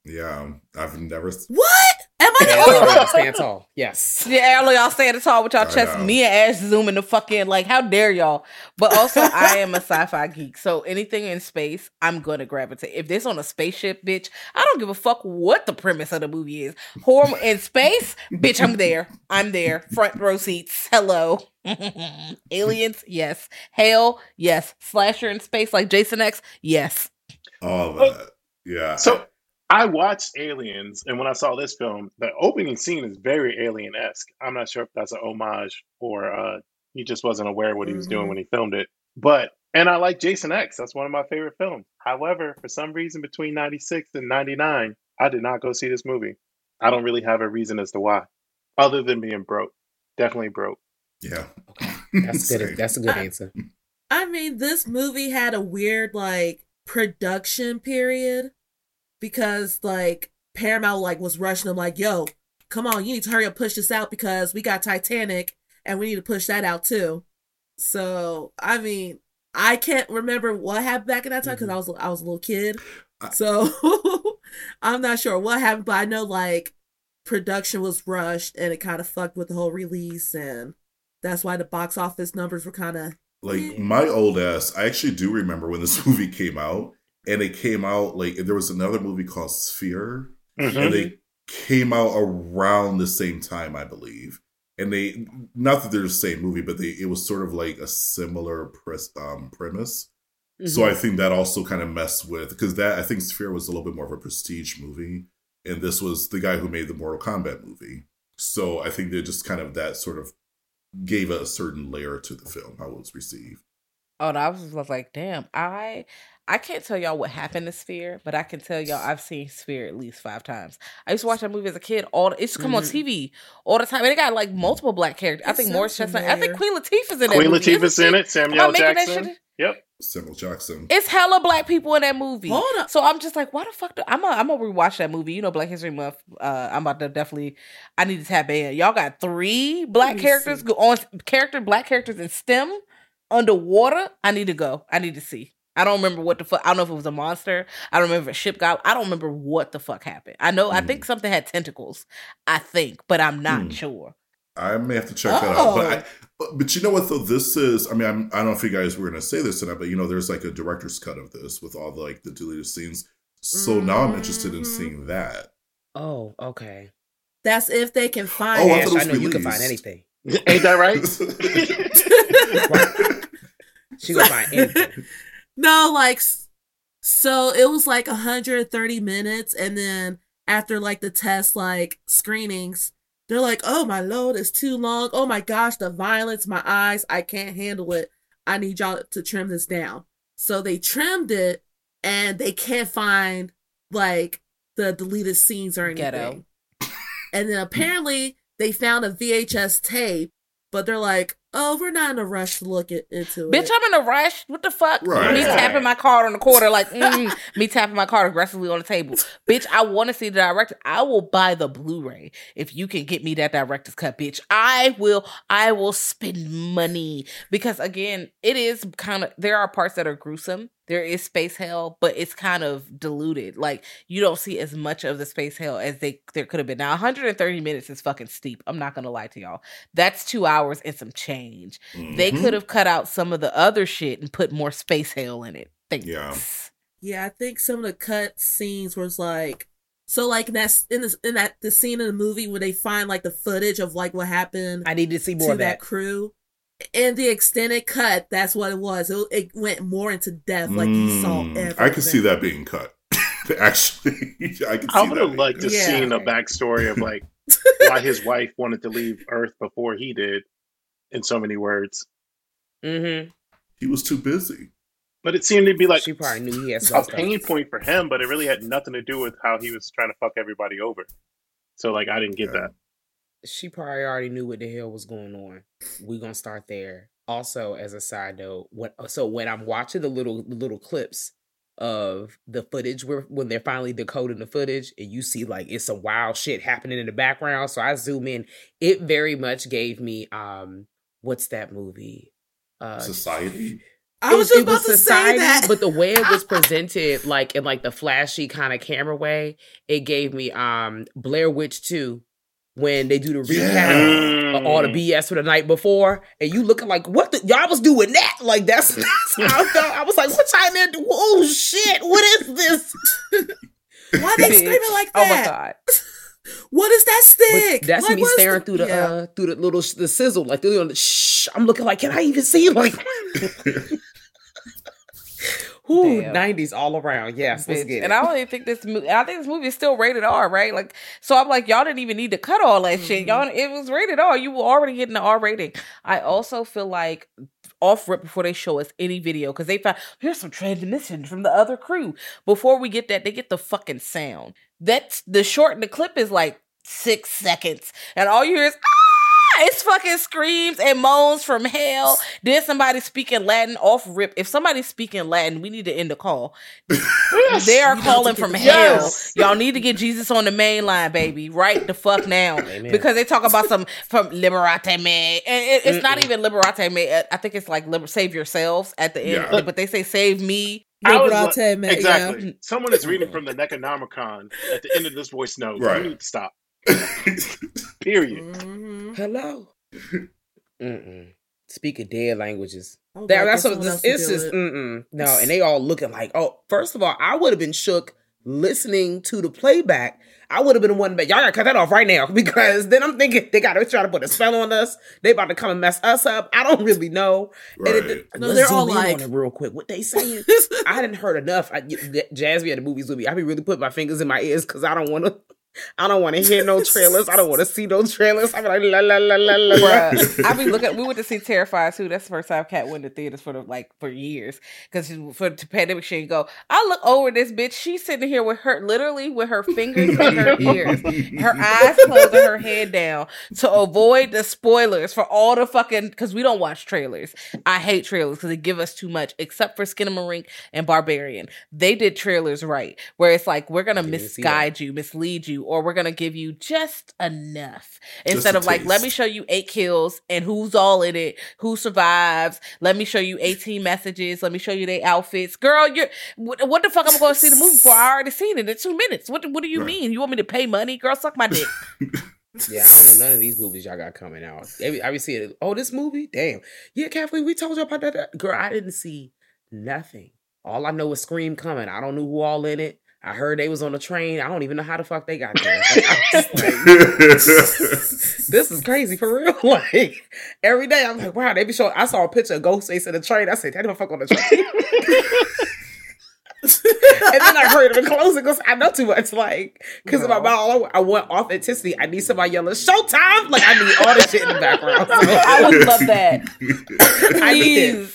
Yeah, I've never. What? Am I the only one? Stand tall. Yes. Yeah, all y'all stand tall with y'all chest. Me and Ash zooming the fuck in. Like, how dare y'all? But also, I am a sci-fi geek, so anything in space, I'm gonna gravitate. If this on a spaceship, bitch, I don't give a fuck what the premise of the movie is. Horror in space, bitch, I'm there. I'm there. Front row seats. Hello. Aliens, yes. Hell, yes. Slasher in space like Jason X, yes. All oh. that. Yeah. So I watched Aliens, and when I saw this film, the opening scene is very alien esque. I'm not sure if that's an homage or uh, he just wasn't aware what he was doing mm-hmm. when he filmed it. But and I like Jason X. That's one of my favorite films. However, for some reason between 96 and 99, I did not go see this movie. I don't really have a reason as to why, other than being broke. Definitely broke. Yeah. That's good. That's a good answer. I mean, this movie had a weird like production period because like Paramount like was rushing them like, yo, come on, you need to hurry up push this out because we got Titanic and we need to push that out too. So I mean, I can't remember what happened back in that time because mm-hmm. I was I was a little kid. So I'm not sure what happened, but I know like production was rushed and it kind of fucked with the whole release and that's why the box office numbers were kind of like my old ass. I actually do remember when this movie came out, and it came out like there was another movie called Sphere, mm-hmm. and they came out around the same time, I believe. And they not that they're the same movie, but they it was sort of like a similar press um, premise. Mm-hmm. So I think that also kind of messed with because that I think Sphere was a little bit more of a prestige movie, and this was the guy who made the Mortal Kombat movie. So I think they just kind of that sort of gave a certain layer to the film how it was received. Oh, no, I was like, damn, I I can't tell y'all what happened to Sphere, but I can tell y'all I've seen Sphere at least five times. I used to watch that movie as a kid. All it's come mm-hmm. on TV all the time, and it got like multiple black characters. I think Morris Chestnut. I think Queen Latifah's in it. Queen Latifah's in it. Samuel Jackson. Yep. Samuel Jackson. It's hella black people in that movie. Hold up. So I'm just like, why the fuck? Do, I'm gonna I'm gonna rewatch that movie. You know, Black History Month. Uh, I'm about to definitely. I need to tap in. Y'all got three black characters go on character black characters in STEM underwater. I need to go. I need to see. I don't remember what the fuck. I don't know if it was a monster. I don't remember if a ship got. I don't remember what the fuck happened. I know. Mm. I think hmm. something had tentacles. I think, but I'm not mm. sure. I may have to check oh. that out. But, I, but, but you know what though? This is. I mean, I'm, I do not know if you guys were going to say this tonight, but you know, there's like a director's cut of this with all the like the deleted scenes. So mm-hmm. now I'm interested in seeing mm-hmm. that. Oh, okay. That's if they can find. Oh, I, I know you can find anything. Ain't that right? right. She gonna find anything. No, like so it was like 130 minutes, and then after like the test like screenings, they're like, oh, my load is too long. Oh my gosh, the violence, my eyes, I can't handle it. I need y'all to trim this down. So they trimmed it and they can't find like the deleted scenes or anything. Ghetto. And then apparently they found a VHS tape, but they're like, oh, we're not in a rush to look it, into Bitch, it. I'm in a rush. What the fuck? Right. Me tapping my card on the quarter, like mm, me tapping my card aggressively on the table. bitch, I want to see the director. I will buy the Blu-ray if you can get me that director's cut, bitch. I will. I will spend money because again, it is kind of. There are parts that are gruesome there is space hell, but it's kind of diluted. Like you don't see as much of the space hell as they there could have been. Now 130 minutes is fucking steep. I'm not gonna lie to y'all. That's two hours and some change. Mm-hmm. They could have cut out some of the other shit and put more space hell in it. Thanks. Yeah. Yeah, I think some of the cut scenes was like so like that's in this in that the scene in the movie where they find like the footage of like what happened. I need to see more to of that. that crew in the extended cut, that's what it was. It, it went more into depth, like mm, you saw everything. I could see that being cut. Actually, I could. I would have liked to yeah. seen a backstory of like why his wife wanted to leave Earth before he did, in so many words. Mm-hmm. He was too busy. But it seemed to be like she probably knew he had a pain point for him, but it really had nothing to do with how he was trying to fuck everybody over. So like, I didn't get yeah. that she probably already knew what the hell was going on. We're gonna start there. Also, as a side note, when so when I'm watching the little little clips of the footage where when they're finally decoding the footage and you see like it's some wild shit happening in the background. So I zoom in. It very much gave me um what's that movie? Uh Society. I was just it, about to society, say that. but the way it was presented, like in like the flashy kind of camera way, it gave me um Blair Witch 2 when they do the recap yeah. of all the BS for the night before, and you looking like, what the, y'all was doing that? Like that's, that's how I felt. I was like, what time there? Oh shit, what is this? Why they screaming like that? Oh my god. What is that stick? But that's like, me staring the, through the yeah. uh through the little the sizzle, like through the shh. I'm looking like, can I even see? Like, Whoo, nineties all around. Yes, let's get And I don't even think this movie. I think this movie is still rated R, right? Like, so I'm like, y'all didn't even need to cut all that mm-hmm. shit. Y'all, it was rated R. You were already getting the R rating. I also feel like off rip before they show us any video because they found here's some transmission from the other crew. Before we get that, they get the fucking sound. That's the short and the clip is like six seconds, and all you hear is. Ah! It's fucking screams and moans from hell. Then somebody speaking Latin off rip. If somebody's speaking Latin, we need to end the call. Yes. They are calling from yes. hell. Y'all need to get Jesus on the main line, baby, right the fuck now, Amen. because they talk about some from Liberate Me, and it, it's Mm-mm. not even Liberate Me. Uh, I think it's like liber- save yourselves at the end, yeah. but they say save me. Liberate Me, exactly. Yeah. Someone is reading from the Necronomicon at the end of this voice note. Right. You need to stop. Period. Mm-hmm. Hello. Mm-mm. Speaking dead languages. Oh, that, that's what this, it's just it. mm-mm. no, and they all looking like oh. First of all, I would have been shook listening to the playback. I would have been one, but y'all gotta cut that off right now because then I'm thinking they gotta try to put a spell on us. They about to come and mess us up. I don't really know. Right. And it, no, they're all like on it real quick. What they saying? I hadn't heard enough. I, Jasmine at the movies with me. I be really putting my fingers in my ears because I don't want to. I don't want to hear no trailers. I don't want to see no trailers. I'm like la la la la la. Bruh, I be looking. We went to see Terrifier too. That's the first time Cat went to theaters for the, like for years because for the pandemic she didn't go. I look over this bitch. She's sitting here with her literally with her fingers in her ears, her eyes closed, and her head down to avoid the spoilers for all the fucking. Because we don't watch trailers. I hate trailers because they give us too much. Except for Skinamarink and Barbarian, they did trailers right, where it's like we're gonna misguide you, mislead you or we're gonna give you just enough instead of like let me show you eight kills and who's all in it who survives let me show you 18 messages let me show you their outfits girl you're what, what the fuck i'm gonna see the movie for i already seen it in two minutes what, what do you right. mean you want me to pay money girl suck my dick yeah, I don't know none of these movies y'all got coming out. I be seeing, oh, this movie, damn. Yeah, Kathleen, we told you about that. Girl, I didn't see nothing. All I know is Scream coming. I don't know who all in it. I heard they was on the train. I don't even know how the fuck they got there. Like, like, this is crazy for real. Like every day, I'm like, wow, they be showing. I saw a picture of Ghostface in the train. I said, that the fuck on the train. and then I heard him closing because I know too much. Like, because no. about all I want authenticity. I need somebody yelling "Showtime!" Like, I need all the shit in the background. So. I would love that. I need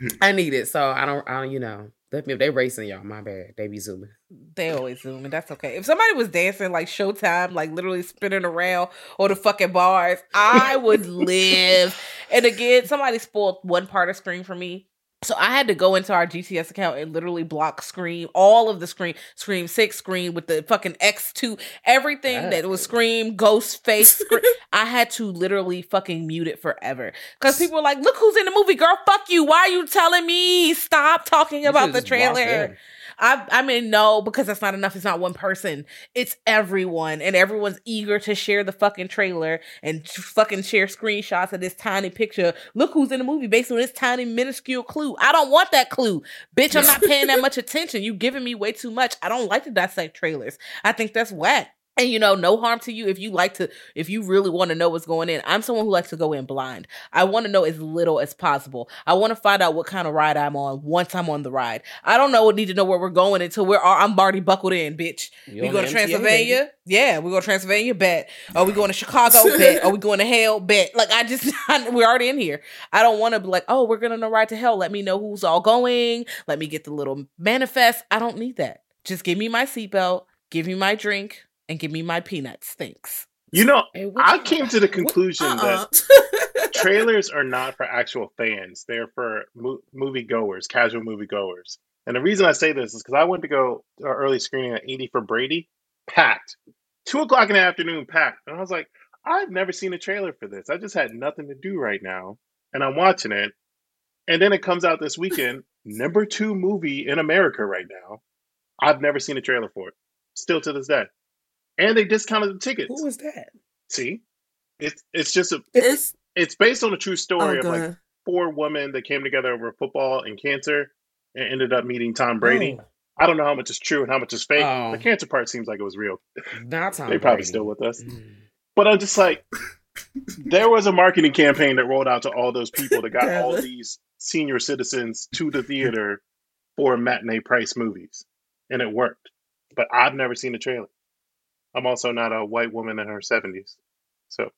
it. I need it. So I don't. I don't. You know. If they racing y'all, my bad. They be zooming. They always zooming. That's okay. If somebody was dancing like Showtime, like literally spinning around or the fucking bars, I would live. And again, somebody spoiled one part of Scream for me. So I had to go into our GTS account and literally block Scream, all of the Scream, Scream Six, Scream with the fucking X two, everything that was Scream, Ghost Face. Scream. I had to literally fucking mute it forever because people were like, "Look who's in the movie, girl! Fuck you! Why are you telling me? Stop talking about the trailer." I I mean no because that's not enough. It's not one person. It's everyone, and everyone's eager to share the fucking trailer and fucking share screenshots of this tiny picture. Look who's in the movie based on this tiny minuscule clue. I don't want that clue, bitch. I'm not paying that much attention. You giving me way too much. I don't like to dissect trailers. I think that's whack. And you know, no harm to you if you like to, if you really want to know what's going in. I'm someone who likes to go in blind. I want to know as little as possible. I want to find out what kind of ride I'm on once I'm on the ride. I don't know, need to know where we're going until we're, I'm already buckled in, bitch. You we going to Transylvania? Yeah, we going to Transylvania? Bet. Are we going to Chicago? Bet. Are we going to hell? Bet. Like, I just, we're already in here. I don't want to be like, oh, we're going to ride to hell. Let me know who's all going. Let me get the little manifest. I don't need that. Just give me my seatbelt. Give me my drink and give me my peanuts. Thanks. You know, I came to the conclusion uh-uh. that trailers are not for actual fans; they're for mo- movie goers, casual movie goers. And the reason I say this is because I went to go to early screening at 80 for Brady, packed, two o'clock in the afternoon, packed, and I was like, I've never seen a trailer for this. I just had nothing to do right now, and I'm watching it. And then it comes out this weekend, number two movie in America right now. I've never seen a trailer for it, still to this day and they discounted the tickets. Who was that? See, it's it's just a it's it's based on a true story oh, of like four women that came together over football and cancer and ended up meeting Tom Brady. Oh. I don't know how much is true and how much is fake. Oh. The cancer part seems like it was real. Not Tom. they probably still with us, mm. but I'm just like, there was a marketing campaign that rolled out to all those people that got all these senior citizens to the theater for matinee price movies, and it worked. But I've never seen a trailer. I'm also not a white woman in her 70s, so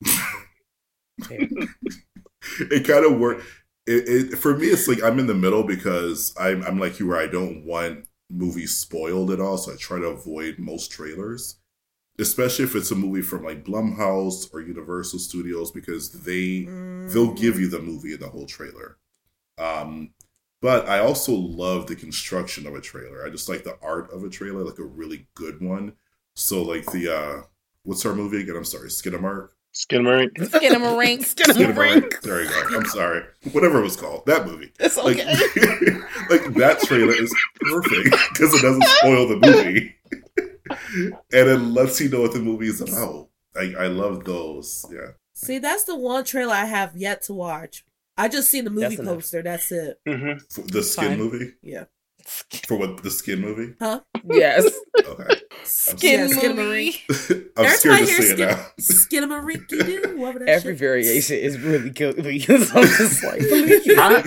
it kind of worked. It, it, for me, it's like I'm in the middle because I'm I'm like you, where I don't want movies spoiled at all, so I try to avoid most trailers, especially if it's a movie from like Blumhouse or Universal Studios because they mm. they'll give you the movie and the whole trailer. Um, but I also love the construction of a trailer. I just like the art of a trailer, like a really good one. So like the uh what's our movie again? I'm sorry, Skinamarink. Skinamarink. Skinamarink. Skinamarink. There you go. I'm sorry. Whatever it was called. That movie. It's okay. Like, like that trailer is perfect because it doesn't spoil the movie. and it lets you know what the movie is about. I, I love those. Yeah. See, that's the one trailer I have yet to watch. I just see the movie that's poster. That's it. Mm-hmm. The skin Fine. movie. Yeah. For what the skin movie? Huh? Yes. okay. Skin yeah, movie. I'm Every scared to say it now. Skinamarink Every shit. variation is really good because I'm just like, I,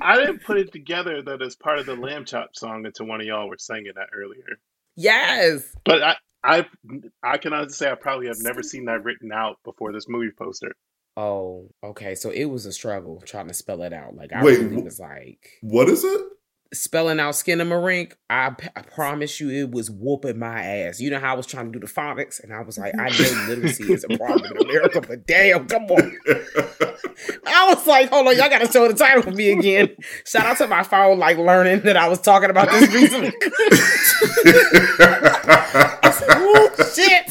I didn't put it together that as part of the Lamb Chop song until one of y'all were singing that earlier. Yes. But I, I, I can honestly say I probably have never seen that written out before this movie poster. Oh, okay. So it was a struggle trying to spell it out. Like I Wait, really was like, what is it? Spelling out Skinamarink, I, I promise you it was whooping my ass. You know how I was trying to do the phonics, and I was like, I know literacy is a problem in America, but damn, come on. I was like, hold on, y'all gotta show the title for me again. Shout out to my phone, like learning that I was talking about this recently. I said, oh shit.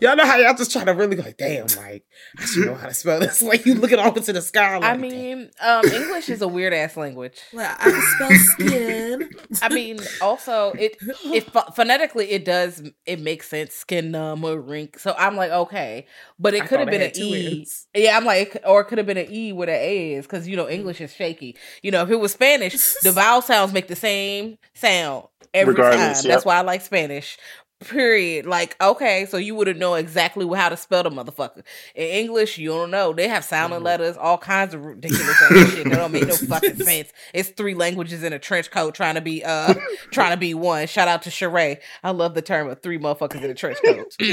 Y'all know how y'all just try to really like, damn, like I should know how to spell this. Like you looking off into the sky. Like, I mean, um, English is a weird ass language. Well, I can spell skin. I mean, also it it phonetically it does it makes sense. Skin number rink. So I'm like, okay, but it could have been an E. Ends. Yeah, I'm like, or it could have been an E with an A is because you know English is shaky. You know, if it was Spanish, the vowel sounds make the same sound every Regardless, time. Yep. That's why I like Spanish. Period. Like, okay, so you would have known exactly how to spell the motherfucker. In English, you don't know. They have silent mm-hmm. letters, all kinds of ridiculous shit that don't make no fucking sense. It's three languages in a trench coat trying to be uh trying to be one. Shout out to Sheree. I love the term of three motherfuckers in a trench coat.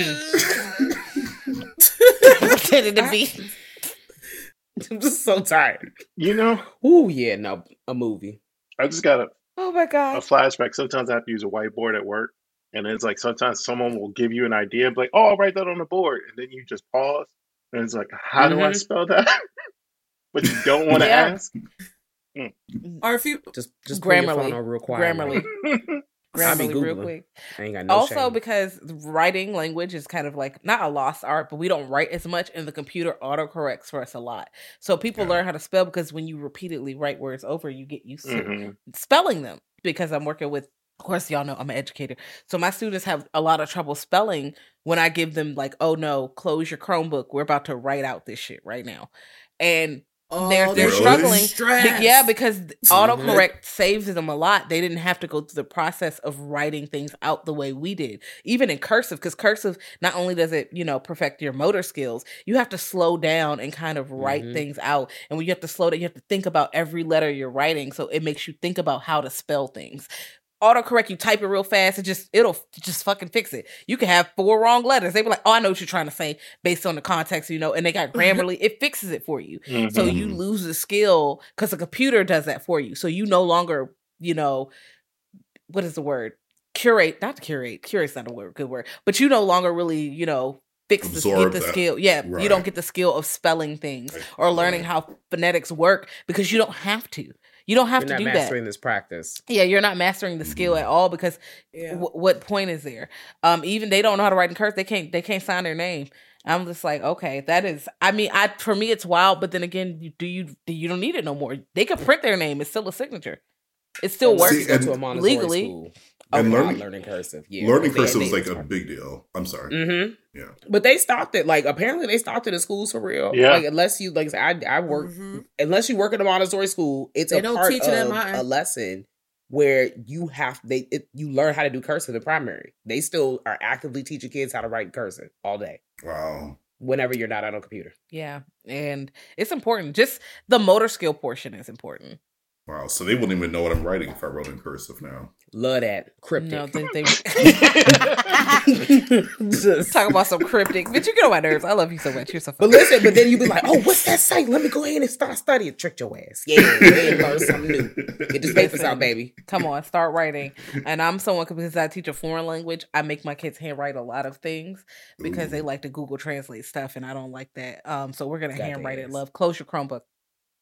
Pretending to be. I'm just so tired. You know? Oh yeah, no, a movie. I just got a Oh my god. A flashback. Sometimes I have to use a whiteboard at work and it's like sometimes someone will give you an idea, like, "Oh, I'll write that on the board," and then you just pause, and it's like, "How mm-hmm. do I mm-hmm. spell that?" but you don't want to yeah. ask. Mm. Or if you just just Grammarly, real Grammarly. Grammarly, real quick. No also, shame. because writing language is kind of like not a lost art, but we don't write as much, and the computer autocorrects for us a lot. So people yeah. learn how to spell because when you repeatedly write words over, you get used to mm-hmm. spelling them. Because I'm working with of course y'all know i'm an educator. So my students have a lot of trouble spelling when i give them like oh no close your chromebook. We're about to write out this shit right now. And oh, they're they're struggling stress. yeah because autocorrect saves them a lot. They didn't have to go through the process of writing things out the way we did even in cursive because cursive not only does it you know perfect your motor skills you have to slow down and kind of write mm-hmm. things out and when you have to slow down you have to think about every letter you're writing so it makes you think about how to spell things autocorrect, you type it real fast, it just it'll just fucking fix it. You can have four wrong letters. They were like, "Oh, I know what you're trying to say based on the context, you know." And they got Grammarly, it fixes it for you. Mm-hmm. So you mm-hmm. lose the skill because the computer does that for you. So you no longer, you know, what is the word? Curate, not curate. Curate's not a word, good word, but you no longer really, you know, fix the, get the skill. Yeah, right. you don't get the skill of spelling things or learning right. how phonetics work because you don't have to. You don't have you're to do that. Mastering this practice. Yeah, you're not mastering the skill at all because yeah. w- what point is there? Um, even they don't know how to write in cursive. They can't. They can't sign their name. I'm just like, okay, that is. I mean, I for me it's wild, but then again, do you do you don't need it no more? They can print their name. It's still a signature. It still works See, legally. School and learning, learning cursive. Yeah, learning cursive is like a big deal. I'm sorry. Mm-hmm. Yeah, but they stopped it. Like apparently they stopped it in schools for real. Yeah, like unless you like I I work mm-hmm. unless you work in a Montessori school, it's they a part of a lesson where you have they it, you learn how to do cursive in primary. They still are actively teaching kids how to write cursive all day. Wow. Whenever you're not on a computer. Yeah, and it's important. Just the motor skill portion is important Wow, so they wouldn't even know what I'm writing if I wrote in cursive now. Love that cryptic. No, they, they... Just talk about some cryptic, but you get on my nerves. I love you so much. You're so funny. But listen, but then you be like, "Oh, what's that say? Let me go ahead and start studying." Trick your ass. Yeah, yeah, learn something new. Get this papers out, baby. Come on, start writing. And I'm someone because I teach a foreign language. I make my kids handwrite a lot of things because Ooh. they like to Google Translate stuff, and I don't like that. Um, so we're gonna handwrite it. Love, close your Chromebook.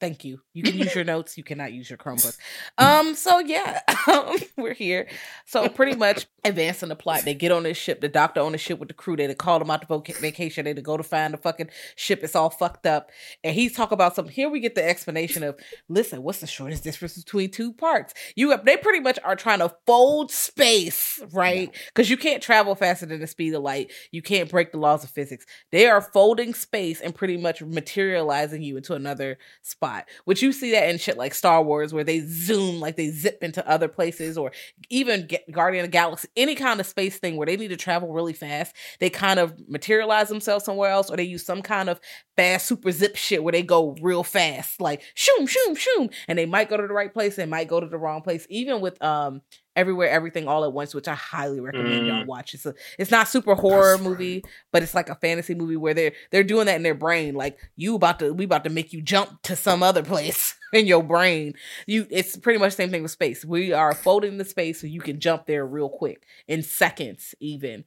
Thank you. You can use your notes. You cannot use your Chromebook. Um. So yeah, um, we're here. So pretty much advancing the plot. They get on this ship. The doctor on the ship with the crew. They, they called them out to vacation. They to go to find the fucking ship. It's all fucked up. And he's talking about some. Here we get the explanation of. Listen, what's the shortest distance between two parts? You have. They pretty much are trying to fold space, right? Because you can't travel faster than the speed of light. You can't break the laws of physics. They are folding space and pretty much materializing you into another spot spot. Which you see that in shit like Star Wars, where they zoom, like they zip into other places, or even Guardian of Galaxy, any kind of space thing where they need to travel really fast. They kind of materialize themselves somewhere else, or they use some kind of fast super zip shit where they go real fast, like shoom, shoom, shoom, and they might go to the right place, they might go to the wrong place. Even with um Everywhere, Everything, All at Once, which I highly recommend mm. y'all watch. It's a, it's not super horror movie, but it's like a fantasy movie where they're they're doing that in their brain. Like you about to, we about to make you jump to some other place in your brain. You, it's pretty much the same thing with space. We are folding the space so you can jump there real quick in seconds, even.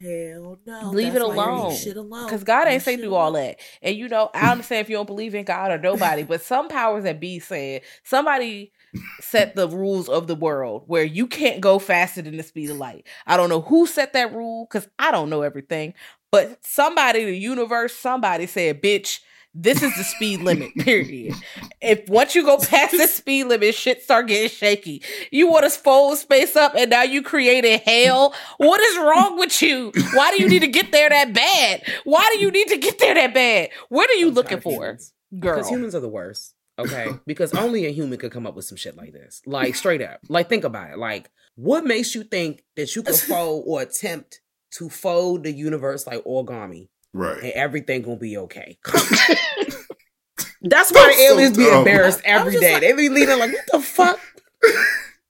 Hell no, leave it alone. Because God ain't say do all that. And you know, I understand if you don't believe in God or nobody, but some powers that be said somebody set the rules of the world where you can't go faster than the speed of light. I don't know who set that rule because I don't know everything, but somebody, the universe, somebody said, bitch, this is the speed limit, period. If once you go past the speed limit, shit start getting shaky. You want to fold space up and now you created hell. What is wrong with you? Why do you need to get there that bad? Why do you need to get there that bad? What are you looking for? Girl. Because humans are the worst. Okay. because only a human could come up with some shit like this. Like straight up. Like think about it. Like what makes you think that you can fold or attempt to fold the universe like origami? Right. And everything gonna be okay. That's why the aliens so be embarrassed every day. Like, they be leaning like, what the fuck?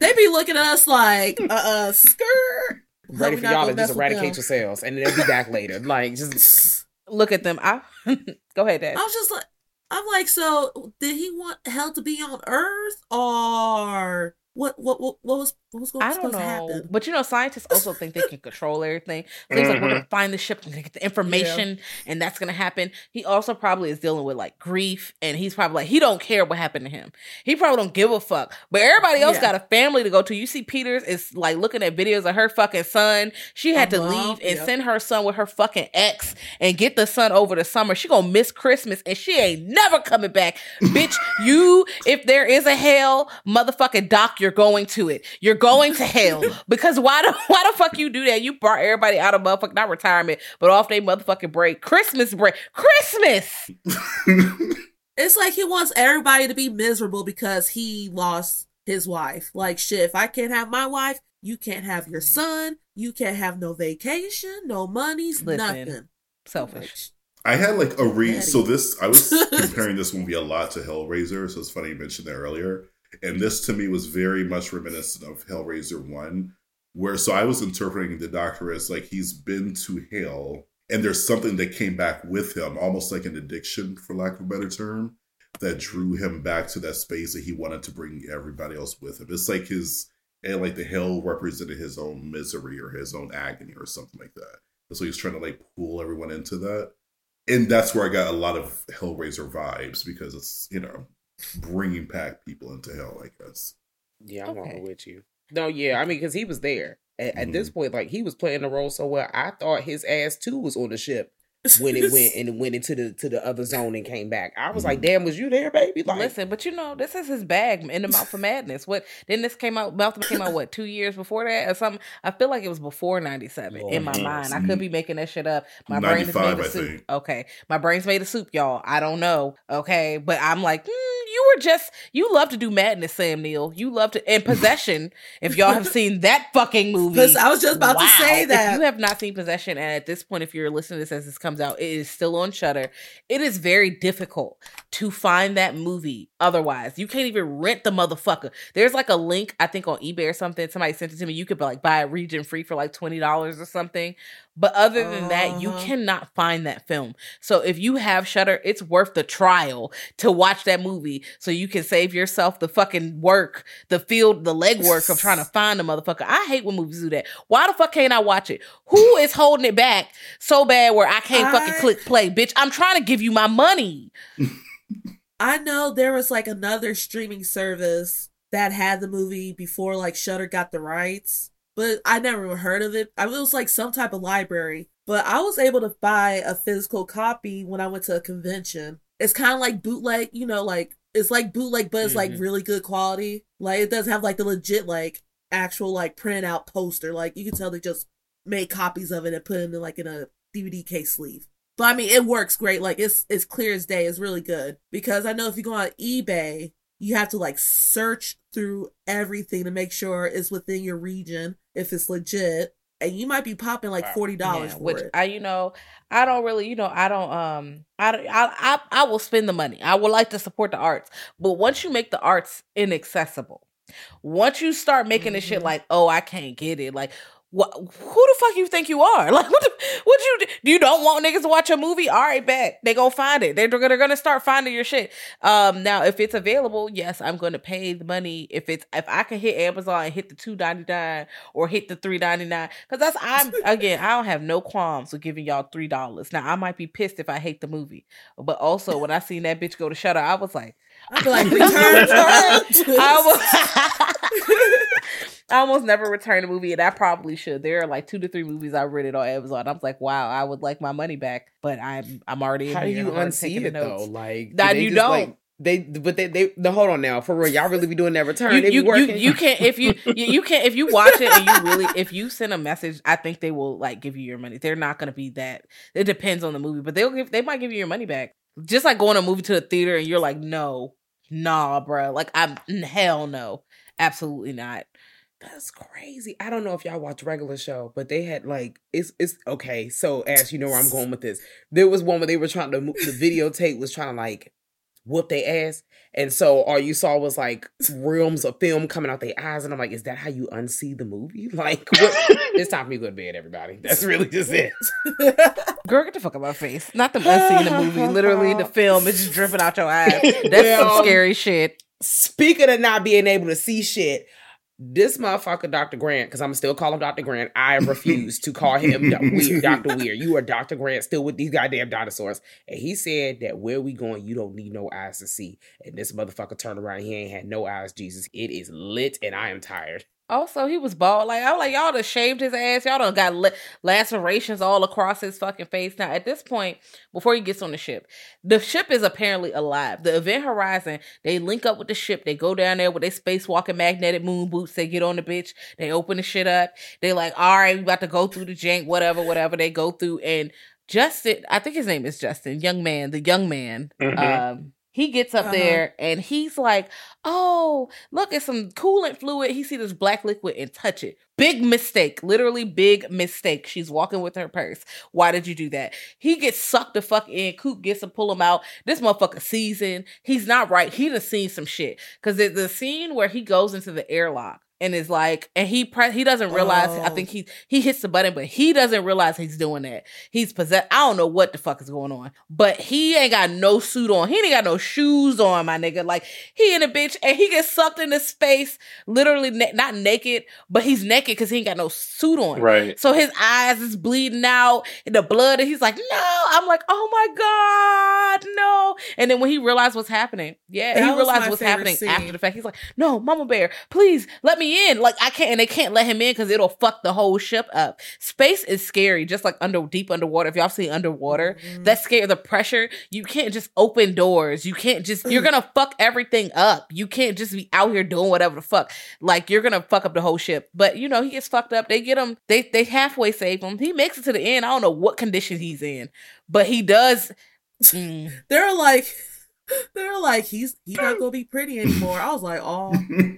they be looking at us like, uh, uh skirt. Ready for y'all to just eradicate yourselves, and then they'll be back later. Like, just look at them. I go ahead, Dad. I was just like, I'm like, so did he want hell to be on Earth or what? What? What, what was what was going I don't know. to happen? But you know, scientists also think they can control everything. So he's like, we're gonna mm-hmm. find the ship, we're gonna get the information, yeah. and that's gonna happen. He also probably is dealing with like grief, and he's probably like, he don't care what happened to him. He probably don't give a fuck. But everybody else yeah. got a family to go to. You see, Peters is like looking at videos of her fucking son. She had uh-huh. to leave and yep. send her son with her fucking ex and get the son over the summer. She gonna miss Christmas, and she ain't never coming back, bitch. You, if there is a hell, motherfucking doc, you're going to it. You're going to hell because why the why the fuck you do that? You brought everybody out of motherfucking not retirement, but off their motherfucking break, Christmas break, Christmas. it's like he wants everybody to be miserable because he lost his wife. Like shit, if I can't have my wife, you can't have your son. You can't have no vacation, no monies, Listen, nothing. Selfish. I had like a read. So this, I was comparing this movie a lot to Hellraiser. So it's funny you mentioned that earlier. And this to me was very much reminiscent of Hellraiser 1, where so I was interpreting the doctor as like he's been to hell and there's something that came back with him, almost like an addiction, for lack of a better term, that drew him back to that space that he wanted to bring everybody else with him. It's like his and like the hell represented his own misery or his own agony or something like that. And so he's trying to like pull everyone into that. And that's where I got a lot of Hellraiser vibes because it's, you know, bringing back people into hell. I guess. Yeah, I'm okay. with you. No, yeah, I mean, because he was there at, mm-hmm. at, this mm-hmm. point. Like he was playing the role so well. I thought his ass too was on the ship when it went and it went into the to the other zone and came back. I was like, mm-hmm. "Damn, was you there, baby?" Like, listen, but you know, this is his bag in the mouth of madness. What then? This came out. Mouth came out what two years before that or something? I feel like it was before ninety seven in my mind. I could be making that shit up. My brain is made of soup. Okay, my brain's made of soup, y'all. I don't know. Okay, but I'm like. Mm, you were just you love to do madness, Sam Neill. You love to and possession. if y'all have seen that fucking movie, I was just about wow. to say that. If you have not seen possession, and at this point, if you're listening to this as this comes out, it is still on Shudder. It is very difficult to find that movie. Otherwise, you can't even rent the motherfucker. There's like a link I think on eBay or something. Somebody sent it to me. You could like buy a region free for like twenty dollars or something. But other than uh-huh. that, you uh-huh. cannot find that film. So if you have Shudder, it's worth the trial to watch that movie so you can save yourself the fucking work, the field, the legwork of trying to find the motherfucker. I hate when movies do that. Why the fuck can't I watch it? Who is holding it back so bad where I can't I... fucking click play? Bitch, I'm trying to give you my money. I know there was like another streaming service that had the movie before like Shudder got the rights but I never heard of it. I was like some type of library, but I was able to buy a physical copy when I went to a convention. It's kind of like bootleg, you know, like it's like bootleg, but it's mm-hmm. like really good quality. Like it does have like the legit like actual like print out poster. Like you can tell they just made copies of it and put it in like in a DVD case sleeve. But I mean, it works great. Like it's it's clear as day. It's really good because I know if you go on eBay, you have to like search through everything to make sure it's within your region if it's legit and you might be popping like forty dollars yeah, which it. I, you know, I don't really, you know, I don't, um, I, I, I, I will spend the money. I would like to support the arts, but once you make the arts inaccessible, once you start making mm-hmm. this shit like, oh, I can't get it, like, what, who the fuck you think you are? Like, what, the, what you, do? you don't want niggas to watch a movie? All right, bet. They gonna find it. They're, they're gonna start finding your shit. Um, now, if it's available, yes, I'm gonna pay the money. If it's, if I can hit Amazon and hit the two ninety nine or hit the three ninety nine, cause that's, I'm, again, I don't have no qualms with giving y'all $3. Now, I might be pissed if I hate the movie, but also when I seen that bitch go to Shudder, I was like, be like, return, I was, I almost never return a movie, and I probably should. There are like two to three movies I rented on Amazon. I was like, wow, I would like my money back, but I'm I'm already. How do you unsee it though? Like that you don't. Like, they but they they the hold on now for real y'all really be doing that return you you, you, you can't if you, you you can't if you watch it and you really if you send a message I think they will like give you your money they're not gonna be that it depends on the movie but they'll give they might give you your money back just like going to a movie to the theater and you're like no nah bro like I'm hell no absolutely not that's crazy. I don't know if y'all watch regular show, but they had like it's it's okay. So as you know where I'm going with this, there was one where they were trying to the videotape was trying to like whoop their ass, and so all you saw was like realms of film coming out their eyes, and I'm like, is that how you unsee the movie? Like, what? it's time for me to go to bed, everybody. That's really just it. Girl, get the fuck out my face. Not the unseeing the movie. Literally, the film is just dripping out your eyes. That's some scary shit. Speaking of not being able to see shit, this motherfucker, Dr. Grant, because I'm still call him Dr. Grant. I refuse to call him Dr. Weir. You are Dr. Grant still with these goddamn dinosaurs. And he said that where we going, you don't need no eyes to see. And this motherfucker turned around, he ain't had no eyes, Jesus. It is lit and I am tired. Also, he was bald. Like I was like, y'all done shaved his ass. Y'all done got la- lacerations all across his fucking face. Now, at this point, before he gets on the ship, the ship is apparently alive. The Event Horizon, they link up with the ship. They go down there with their spacewalking magnetic moon boots. They get on the bitch. They open the shit up. They like, all right, we about to go through the jank, whatever, whatever. They go through and Justin, I think his name is Justin, young man, the young man. Mm-hmm. Um, he gets up uh-huh. there and he's like, "Oh, look at some coolant fluid." He see this black liquid and touch it. Big mistake, literally big mistake. She's walking with her purse. Why did you do that? He gets sucked the fuck in. Coop gets to pull him out. This motherfucker season. He's not right. He done seen some shit because the scene where he goes into the airlock and is like, and he pre- he doesn't realize. Oh. I think oh. he he hits the button, but he doesn't realize he's doing that. He's possessed. I don't know what the fuck is going on, but he ain't got no suit on. He ain't got no shoes on, my nigga. Like he in a bitch, and he gets sucked into space, literally na- not naked, but he's naked because he ain't got no suit on. Right. So his eyes is bleeding out, and the blood, and he's like, no. I'm like, oh my god, no. And then when he realized what's happening, yeah, that he realized what's happening scene. after the fact. He's like, no, Mama Bear, please let me me in. Like I can't, and they can't let him in because it'll fuck the whole ship up. Space is scary, just like under deep underwater. If y'all see underwater, mm-hmm. that's scary. The pressure. You can't just open doors. You can't just. You're gonna fuck everything up. You can't just be out here doing whatever the fuck. Like you're gonna fuck up the whole ship. But you know he gets fucked up. They get him. They they halfway save him. He makes it to the end. I don't know what condition he's in, but he does. Mm. They're like They're like, he's he's not gonna be pretty anymore. I was like, oh,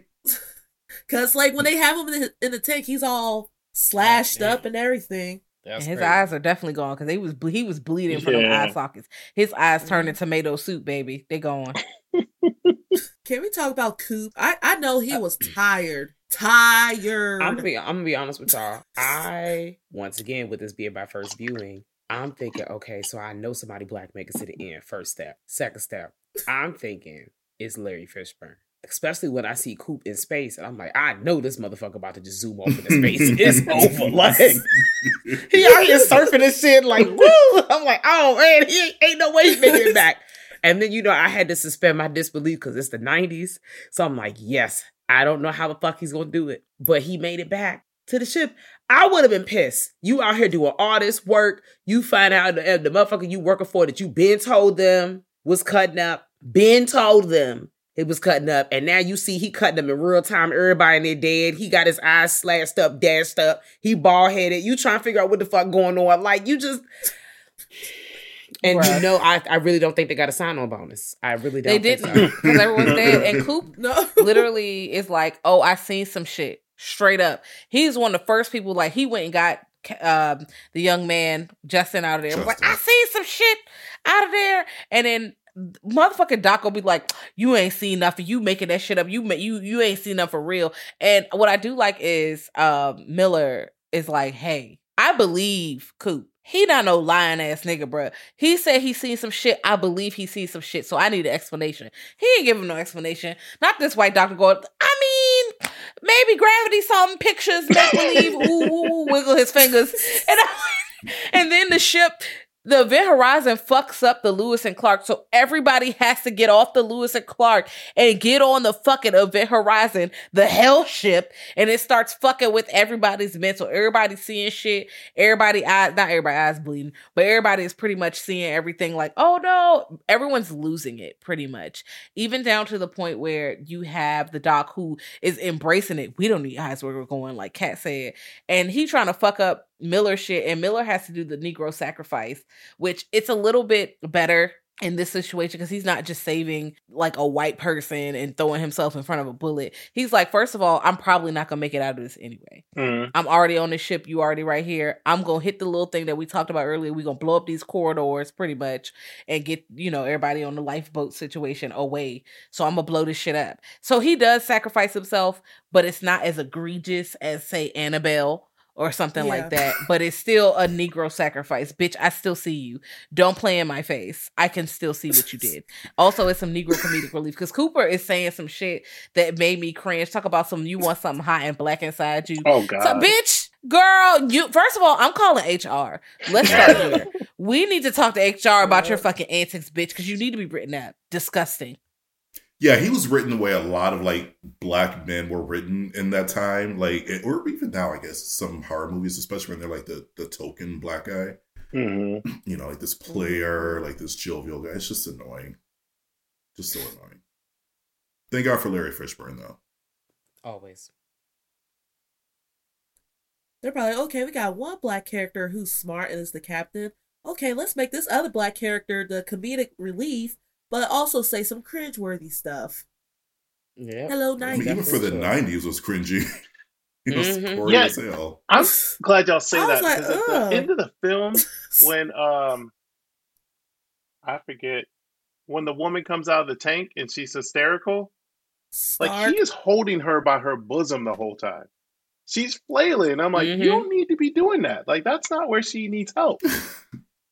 because like when they have him in the, in the tank, he's all slashed oh, up and everything. and his crazy. eyes are definitely gone because he was he was bleeding from yeah. eye sockets. His eyes turned into tomato soup, baby. They gone. Can we talk about Coop? I I know he uh, was tired, tired. I'm gonna be I'm gonna be honest with y'all. I once again with this being my first viewing, I'm thinking, okay, so I know somebody black make it to the end. First step. Second step. I'm thinking it's Larry Fishburne. Especially when I see Coop in space, and I'm like, I know this motherfucker about to just zoom off into space. It's over. Like he out here surfing and shit, like woo. I'm like, oh man, he ain't, no way he's making it back. And then you know, I had to suspend my disbelief because it's the 90s. So I'm like, yes, I don't know how the fuck he's gonna do it, but he made it back to the ship. I would have been pissed. You out here doing all this work. You find out the, the motherfucker you working for that you been told them was cutting up. Been told them it was cutting up. And now you see he cutting them in real time. Everybody in there dead. He got his eyes slashed up, dashed up. He bald headed. You trying to figure out what the fuck going on. Like you just and right. you know, I, I really don't think they got a sign on bonus. I really don't. They didn't because so. everyone's dead. And Coop no. literally is like, "Oh, I seen some shit." Straight up, he's one of the first people. Like he went and got um, the young man Justin out of there. Like I seen some shit out of there, and then motherfucking Doc will be like, "You ain't seen nothing. You making that shit up. You you you ain't seen nothing for real." And what I do like is um, Miller is like, "Hey, I believe Coop. He not no lying ass nigga, bruh. He said he seen some shit. I believe he sees some shit. So I need an explanation. He ain't giving no explanation. Not this white doctor going, I mean, maybe gravity saw some pictures, make believe, ooh, ooh, ooh, wiggle his fingers. And, I, and then the ship the Event Horizon fucks up the Lewis and Clark, so everybody has to get off the Lewis and Clark and get on the fucking Event Horizon, the hell ship, and it starts fucking with everybody's mental. Everybody's seeing shit. Everybody eyes, not everybody eyes bleeding, but everybody is pretty much seeing everything like, oh no, everyone's losing it pretty much. Even down to the point where you have the doc who is embracing it. We don't need eyes where we're going, like Kat said, and he trying to fuck up Miller shit, and Miller has to do the Negro sacrifice, which it's a little bit better in this situation because he's not just saving like a white person and throwing himself in front of a bullet. He's like, first of all, I'm probably not gonna make it out of this anyway. Mm. I'm already on the ship. You already right here. I'm gonna hit the little thing that we talked about earlier. We're gonna blow up these corridors pretty much and get you know everybody on the lifeboat situation away. So I'm gonna blow this shit up. So he does sacrifice himself, but it's not as egregious as say Annabelle or something yeah. like that. But it's still a Negro sacrifice. Bitch, I still see you. Don't play in my face. I can still see what you did. also, it's some Negro comedic relief because Cooper is saying some shit that made me cringe. Talk about some you want something hot and black inside you. Oh God. So, bitch, girl, you first of all, I'm calling HR. Let's start here. We need to talk to HR about your fucking antics, bitch, because you need to be written up. Disgusting yeah, he was written the way a lot of like black men were written in that time, like or even now, I guess some horror movies, especially when they're like the the token black guy, mm-hmm. you know, like this player, like this jovial guy. It's just annoying, just so annoying. Thank God for Larry Fishburne, though. Always. They're probably okay. We got one black character who's smart and is the captain. Okay, let's make this other black character the comedic relief but also say some cringeworthy stuff. Yeah. Hello, nineties. I mean, even for the nineties was cringy. it was mm-hmm. yeah, as hell. I'm glad y'all say that because like, at the end of the film, when um, I forget when the woman comes out of the tank and she's hysterical, Stark. like he is holding her by her bosom the whole time. She's flailing. I'm like, mm-hmm. you don't need to be doing that. Like that's not where she needs help.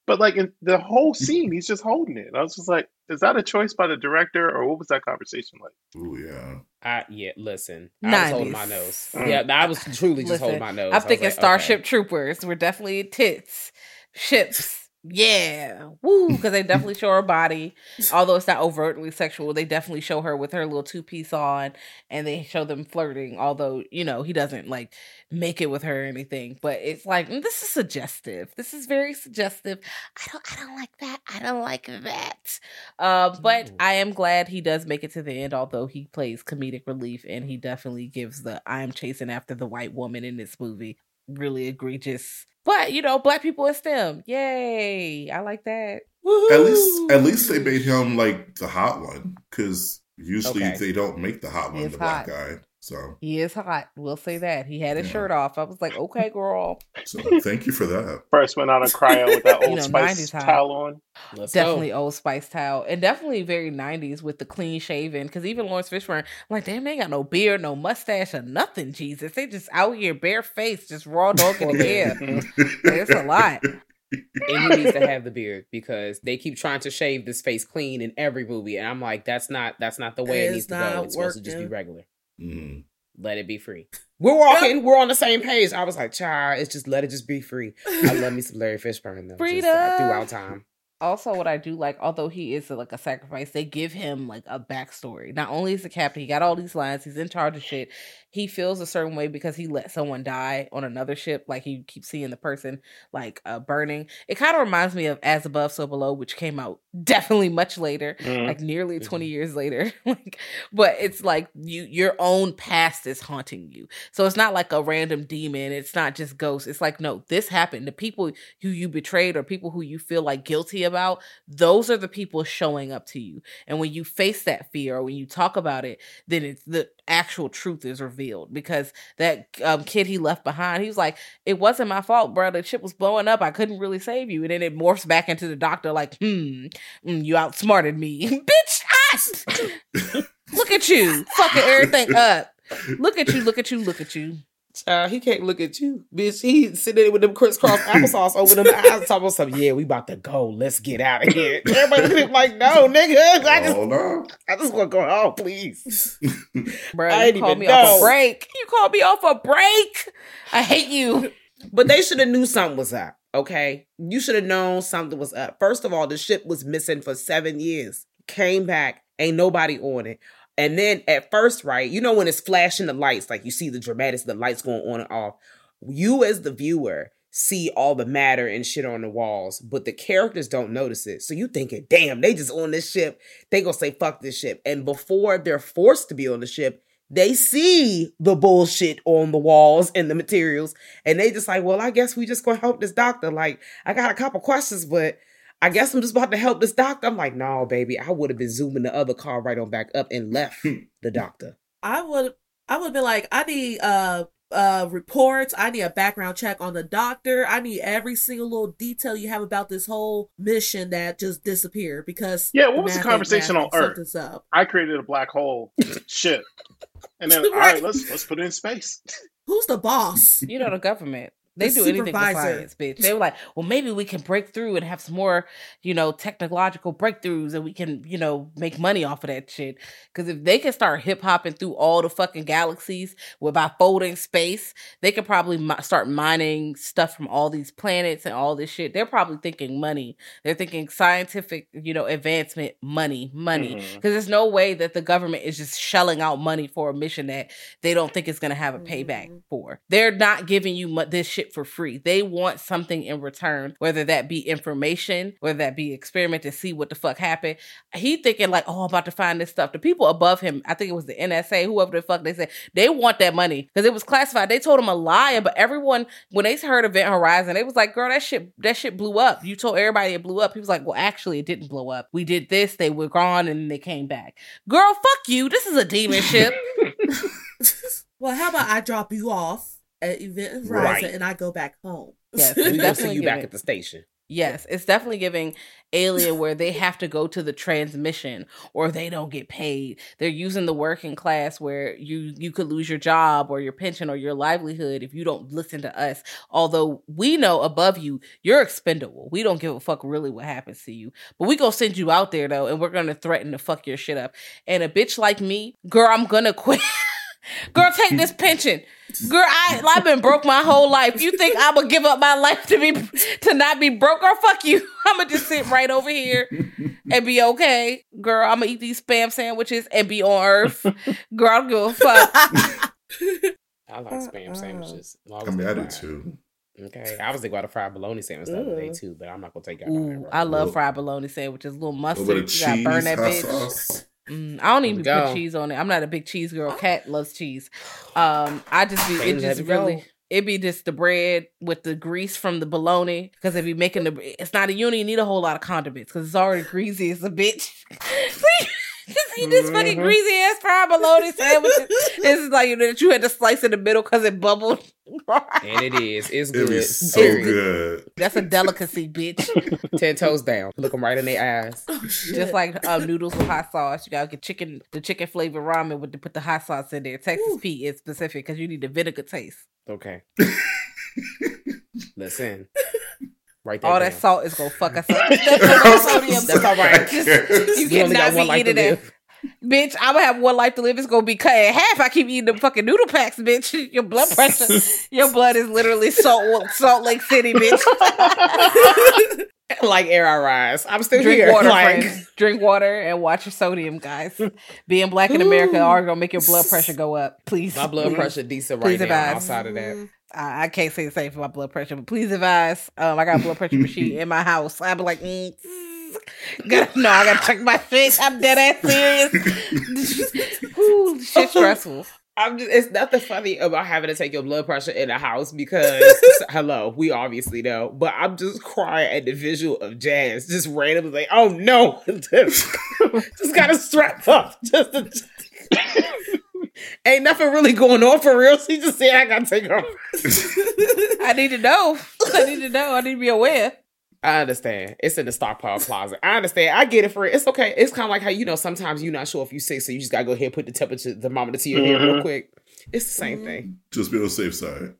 but like in the whole scene, he's just holding it. I was just like, is that a choice by the director, or what was that conversation like? Oh yeah. I yeah. Listen, I was holding my nose. Mm. Yeah, I was truly just listen, holding my nose. I'm thinking like, Starship okay. Troopers. We're definitely tits, ships. Yeah, woo! Because they definitely show her body, although it's not overtly sexual. They definitely show her with her little two piece on, and they show them flirting. Although you know he doesn't like make it with her or anything, but it's like mm, this is suggestive. This is very suggestive. I don't, I don't like that. I don't like that. Uh, but I am glad he does make it to the end. Although he plays comedic relief, and he definitely gives the "I'm chasing after the white woman" in this movie really egregious but you know, black people in STEM. Yay. I like that. Woo-hoo! At least, at least they made him like the hot one because usually okay. they don't make the hot one the hot. black guy. So he is hot. We'll say that. He had his yeah. shirt off. I was like, okay, girl. So thank you for that. First went on a cryo with that old you know, spice towel on. Let's definitely go. old spice towel. And definitely very 90s with the clean shaven. Cause even Laurence Fishburne, I'm like, damn, they ain't got no beard, no mustache, or nothing, Jesus. They just out here bare face, just raw dog in the hair. It's a lot. and he needs to have the beard because they keep trying to shave this face clean in every movie, and I'm like, that's not that's not the way it, it needs to go. It's working. supposed to just be regular. Mm. Let it be free. We're walking. We're on the same page. I was like, child, it's just let it just be free. I love me some Larry Fishburne though. Freedom. Just, uh, throughout time also what I do like, although he is like a sacrifice, they give him like a backstory. Not only is the captain, he got all these lines, he's in charge of shit. He feels a certain way because he let someone die on another ship. Like he keeps seeing the person like uh, burning. It kind of reminds me of As Above, So Below, which came out definitely much later, mm. like nearly 20 mm-hmm. years later. like, but it's like you your own past is haunting you. So it's not like a random demon. It's not just ghosts. It's like, no, this happened. The people who you betrayed or people who you feel like guilty about, those are the people showing up to you. And when you face that fear or when you talk about it, then it's the actual truth is revealed because that um, kid he left behind, he was like, it wasn't my fault, bro. The ship was blowing up. I couldn't really save you. And then it morphs back into the doctor like, hmm, mm, you outsmarted me. Bitch, I, look at you, fucking everything up. Look at you, look at you, look at you. Child, he can't look at you, bitch. He sitting there with them crisscross applesauce over them eyes, talking about something. Yeah, we about to go. Let's get out of here. Everybody like, no, nigga. I just, oh, no. I just want to go home, please. Bro, I you called me know. off a break. You called me off a break. I hate you. But they should have knew something was up. Okay, you should have known something was up. First of all, the ship was missing for seven years. Came back, ain't nobody on it. And then at first, right, you know when it's flashing the lights, like you see the dramatics, the lights going on and off. You as the viewer see all the matter and shit on the walls, but the characters don't notice it. So you thinking, damn, they just on this ship. They gonna say fuck this ship. And before they're forced to be on the ship, they see the bullshit on the walls and the materials, and they just like, well, I guess we just gonna help this doctor. Like, I got a couple questions, but I guess I'm just about to help this doctor. I'm like, no, baby, I would have been zooming the other car right on back up and left the doctor. I would I would be like, I need uh uh reports, I need a background check on the doctor, I need every single little detail you have about this whole mission that just disappeared because Yeah, what was the conversation on Earth? Up. I created a black hole. Shit. And then right. all right, let's let's put it in space. Who's the boss? You know the government. They the do anything for science, bitch. They were like, well, maybe we can break through and have some more, you know, technological breakthroughs and we can, you know, make money off of that shit. Because if they can start hip hopping through all the fucking galaxies with, by folding space, they could probably mi- start mining stuff from all these planets and all this shit. They're probably thinking money. They're thinking scientific, you know, advancement, money, money. Because mm-hmm. there's no way that the government is just shelling out money for a mission that they don't think is going to have a payback mm-hmm. for. They're not giving you this shit for free. They want something in return, whether that be information, whether that be experiment to see what the fuck happened. He thinking like, oh, I'm about to find this stuff. The people above him, I think it was the NSA, whoever the fuck they said, they want that money because it was classified. They told him a lie, but everyone when they heard Event Horizon, they was like, girl, that shit, that shit blew up. You told everybody it blew up. He was like, well, actually, it didn't blow up. We did this, they were gone, and they came back. Girl, fuck you. This is a demon ship. well, how about I drop you off? At Event Horizon right. and I go back home. Yes, we go see you back at the station. Yes, it's definitely giving Alien where they have to go to the transmission or they don't get paid. They're using the working class where you you could lose your job or your pension or your livelihood if you don't listen to us. Although we know above you, you're expendable. We don't give a fuck really what happens to you. But we gonna send you out there though and we're gonna threaten to fuck your shit up. And a bitch like me, girl, I'm gonna quit. Girl, take this pension. Girl, I I've been broke my whole life. You think I'm gonna give up my life to be to not be broke? Girl, fuck you. I'm gonna just sit right over here and be okay. Girl, I'm gonna eat these spam sandwiches and be on Earth. Girl, I don't give a fuck. I like spam sandwiches. I mean, I do too. Okay, I was thinking about a fried bologna sandwich the other day mm. too, but I'm not gonna take that. Mm, Ooh, I love fried bologna sandwiches. A little mustard, you gotta burn that bitch. Sauce. Mm, I don't even put cheese on it. I'm not a big cheese girl. Cat loves cheese. Um, I just be it just really. it be just the bread with the grease from the bologna. Because if you're making the, it's not a uni, you need a whole lot of condiments because it's already greasy as a bitch. Just eat this fucking Mhm. greasy ass fried bologna sandwich. this is like you know that you had to slice in the middle because it bubbled. And it is. It's good. be so Very good. That's a delicacy, bitch. Ten toes down. Look them right in their eyes. Oh. Just like um, noodles with hot sauce, you gotta get chicken, the chicken flavored ramen with the put the hot sauce in there. Texas Ooh. Pete is specific because you need the vinegar taste. Okay. Listen. Right there. All that salt is gonna fuck us up. That's That's all right. You We only got cannot be life to eating that. Bitch, I'm gonna have one life to live. It's gonna be cut in half. I keep eating the fucking noodle packs, bitch. Your blood pressure, your blood is literally Salt Salt Lake City, bitch. like air I rise. I'm still Drink here. water, like, friends. Drink water and watch your sodium, guys. Being black in America are gonna make your blood pressure go up. Please, my blood please. pressure decent right now. advise. Outside of that, I, I can't say the same for my blood pressure, but please advise. Um, I got a blood pressure machine in my house. I'd be like, mm, gotta, no, I gotta check my face. I'm dead ass serious. Ooh, shit stressful. I'm just. It's nothing funny about having to take your blood pressure in a house because hello, we obviously know, but I'm just crying at the visual of Jazz just randomly like, oh no, just gotta strap up. Just. Ain't nothing really going on for real. She just said I gotta take her. I need to know. I need to know. I need to be aware. I understand. It's in the stockpile closet. I understand. I get it for it. It's okay. It's kind of like how you know sometimes you're not sure if you're sick, so you just gotta go ahead and put the temperature thermometer to your head real Mhm. quick. It's the same thing. Just be on the safe side.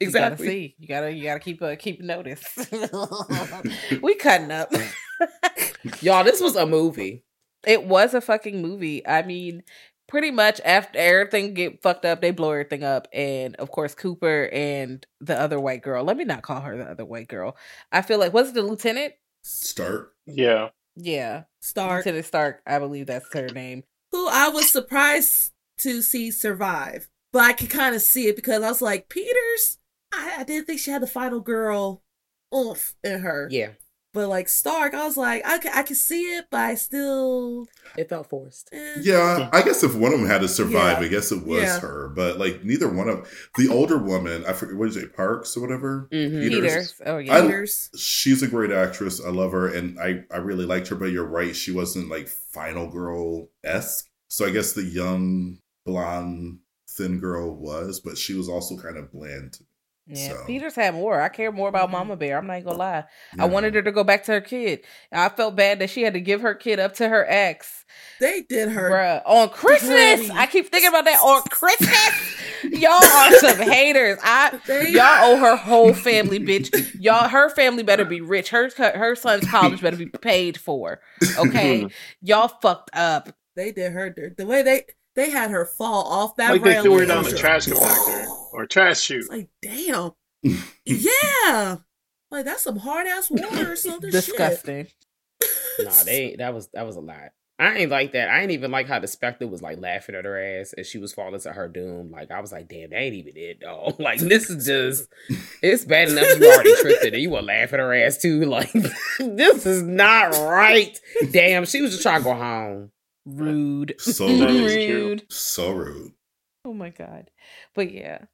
You gotta Exactly. see. You gotta. You gotta keep. Uh, keep notice. we cutting up. Y'all, this was a movie. It was a fucking movie. I mean, pretty much after everything get fucked up, they blow everything up, and of course Cooper and the other white girl. Let me not call her the other white girl. I feel like was it the lieutenant? Start. Yeah. Yeah, Stark, Lieutenant Stark. I believe that's her name. who I was surprised to see survive, but I could kind of see it because I was like, Peters. I, I didn't think she had the final girl oomph in her. Yeah, But like Stark, I was like, I can, I can see it, but I still. it felt forced. eh. Yeah, I guess if one of them had to survive, Yeah. I guess it was Yeah. her. But like neither one of the older woman, I forget what is it, Parks or whatever. Mhm. Peters. Peters. Oh yeah. I- Peters. She's a great actress. I love her, and I I really liked her. But you're right, she wasn't like Final Girl esque. So I guess the young blonde thin girl was, but she was also kind of bland. Yeah, So- Peters had more. I care more about mm-hmm. Mama Bear. I'm not gonna lie. I wanted her to go back to her kid. I felt bad that she had to give her kid up to her ex. They did her. Bruh, on Christmas. dirty. I keep thinking about that on Christmas. y'all are some haters. I They- y'all owe her whole family, bitch. Y'all, her family better be rich. Her her son's college better be paid for. Okay, y'all fucked up. They did her dirt. The way they they had her fall off that like they threw her down the trash compactor or trash chute. It's like, damn. yeah. Like that's some hard ass water or something. Disgusting. Nah, they that was that was a lot. I ain't like that. I ain't even like how the Spectre was like laughing at her ass as she was falling to her doom. Like I was like, damn, that ain't even it, dog. Like this is just it's bad enough you already tricked it and you were laughing at her ass too. Like this is not right. Damn, she was just trying to go home. Rude. So rude. Rude. So rude. Oh my god. But yeah.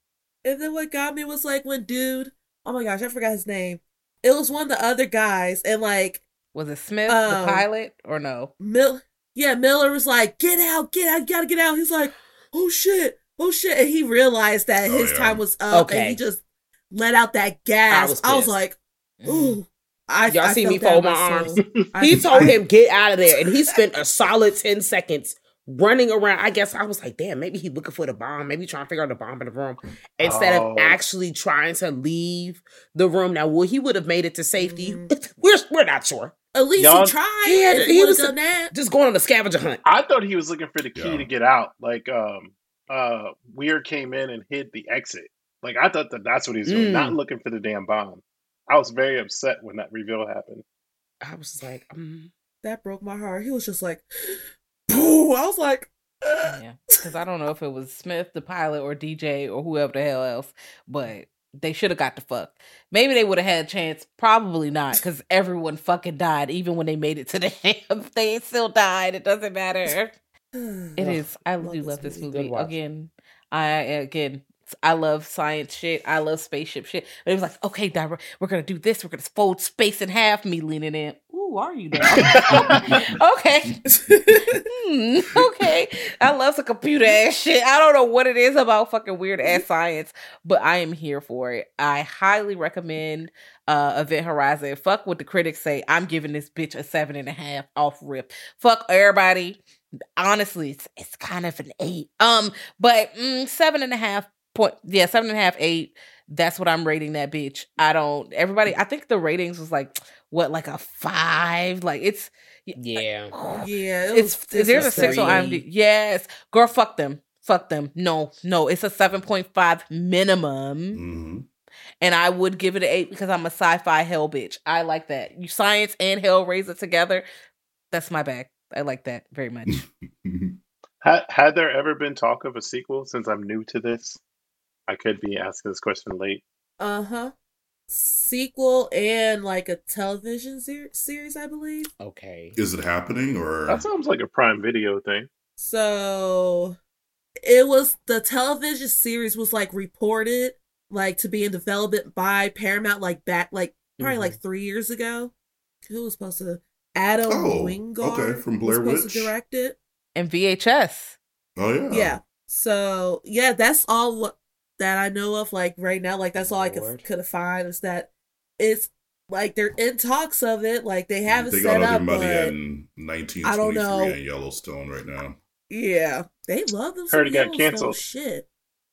And then what got me was like when dude, oh my gosh, I forgot his name. It was one of the other guys, and like Was it Smith, Um, the pilot, or no? Mill, yeah, Miller was like, "Get out, get out, you gotta get out." He's like, "Oh shit, oh shit," and he realized that Oh, his yeah. time was up, and he just let out that gas. I was I was, like, "Ooh." I, Y'all I see me fold my arms? He told him get out of there, and he spent a solid ten seconds running around. I guess I was like, damn, maybe he looking for the bomb, maybe trying to figure out the bomb in the room instead Oh. of actually trying to leave the room. Now, well, he would have made it to safety. Mhm. We're we're not sure. At least Y'all- he tried. He had- he he was- have done that. Just going on a scavenger hunt. I thought he was looking for the key Yeah. to get out. Like, um, uh, Weir came in and hid the exit. Like, I thought that that's what he was doing, Mm. not looking for the damn bomb. I was very upset when that reveal happened. I was like, mm. That broke my heart. He was just like, "Boo!" I was like, "Ugh." Yeah, because I don't know if it was Smith, the pilot, or DJ, or whoever the hell else, but they should have got the fuck. Maybe they would have had a chance. Probably not, because everyone fucking died. Even when they made it to the ship, they still died. It doesn't matter. It is. I love do this love this movie. Good movie. Again, I again I love science shit. I love spaceship shit. But it was like, okay, Dara, we're gonna do this. We're gonna fold space in half. Me leaning in. Ooh, are you now? okay. hmm, okay. I love some computer ass shit. I don't know what it is about fucking weird ass science, but I am here for it. I highly recommend uh Event Horizon. Fuck what the critics say. I'm giving this bitch a seven and a half off rip. Fuck everybody honestly it's, it's kind of an eight um but mm, seven and a half point yeah seven and a half eight that's what i'm rating that bitch. I don't everybody i think the ratings was like what like a five? Like it's yeah. Yeah it it's, it's there's a six on imdb yes. Girl fuck them. Fuck them. No no it's a 7.5 minimum. Mm-hmm. and i would give it an eight because i'm a sci-fi hell bitch. I like that. You science and hellraiser together that's my bag. I like that very much. had, had there ever been talk of a sequel? Since I'm new to this, I could be asking this question late. Uh huh. Sequel and like a television ser- series, I believe. Okay. Is it happening or? That sounds like a Prime Video thing. So it was the television series was like reported like to be in development by Paramount like back like probably mm-hmm. like three years ago. Who was supposed to Adam oh, Wingard okay, from Blair was Witch. to direct it. And VHS. Oh yeah. Yeah. So yeah, that's all that I know of. Like right now, like that's all Lord. I could could find is that it's like they're in talks of it. Like they haven't they set up. money in 1923 in Yellowstone right now. Yeah, they love them. Heard it got canceled. Shit.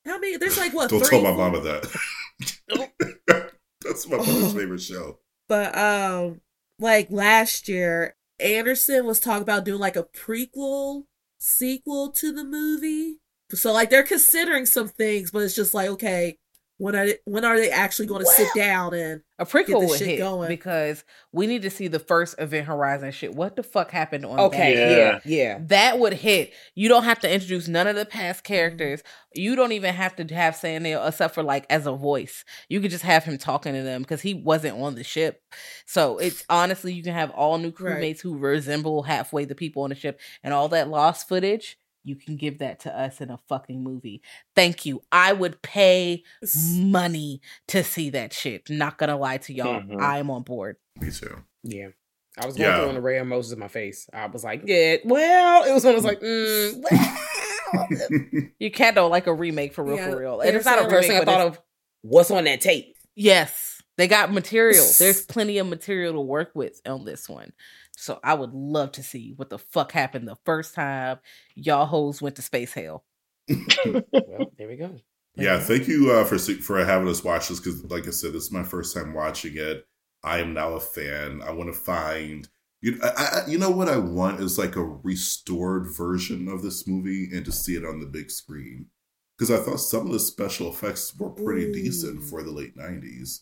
How many? There's like what? Don't three, tell my mama that. that's my mother's favorite show. But um, like last year, Anderson was talking about doing like a prequel sequel to the movie. So like they're considering some things, but it's just like okay, when are they, when are they actually going to well, sit down and a prequel would hit going? because we need to see the first Event Horizon shit. What the fuck happened on? Okay, that? yeah, yeah, that would hit. You don't have to introduce none of the past mm-hmm. characters. You don't even have to have Sam Neill except for like as a voice. You could just have him talking to them because he wasn't on the ship. So it's honestly you can have all new crewmates right. who resemble halfway the people on the ship and all that lost footage you can give that to us in a fucking movie. Thank you. I would pay money to see that shit. Not gonna lie to y'all. Mm-hmm. I'm on board. Me too. Yeah. I was going yeah. through on the ray emojis in my face. I was like, yeah, well, it was when I was like, mm, well. you can't do like a remake for real, yeah, for real. And it's not a first thing I thought of. What's on that tape? Yes, they got material. There's plenty of material to work with on this one. So I would love to see what the fuck happened the first time y'all hoes went to space hell. well, there we go. Yeah, thank you uh, for for having us watch this because, like I said, this is my first time watching it. I am now a fan. I want to find you. I, I, you know what I want is like a restored version of this movie and to see it on the big screen because I thought some of the special effects were pretty Ooh. decent for the late '90s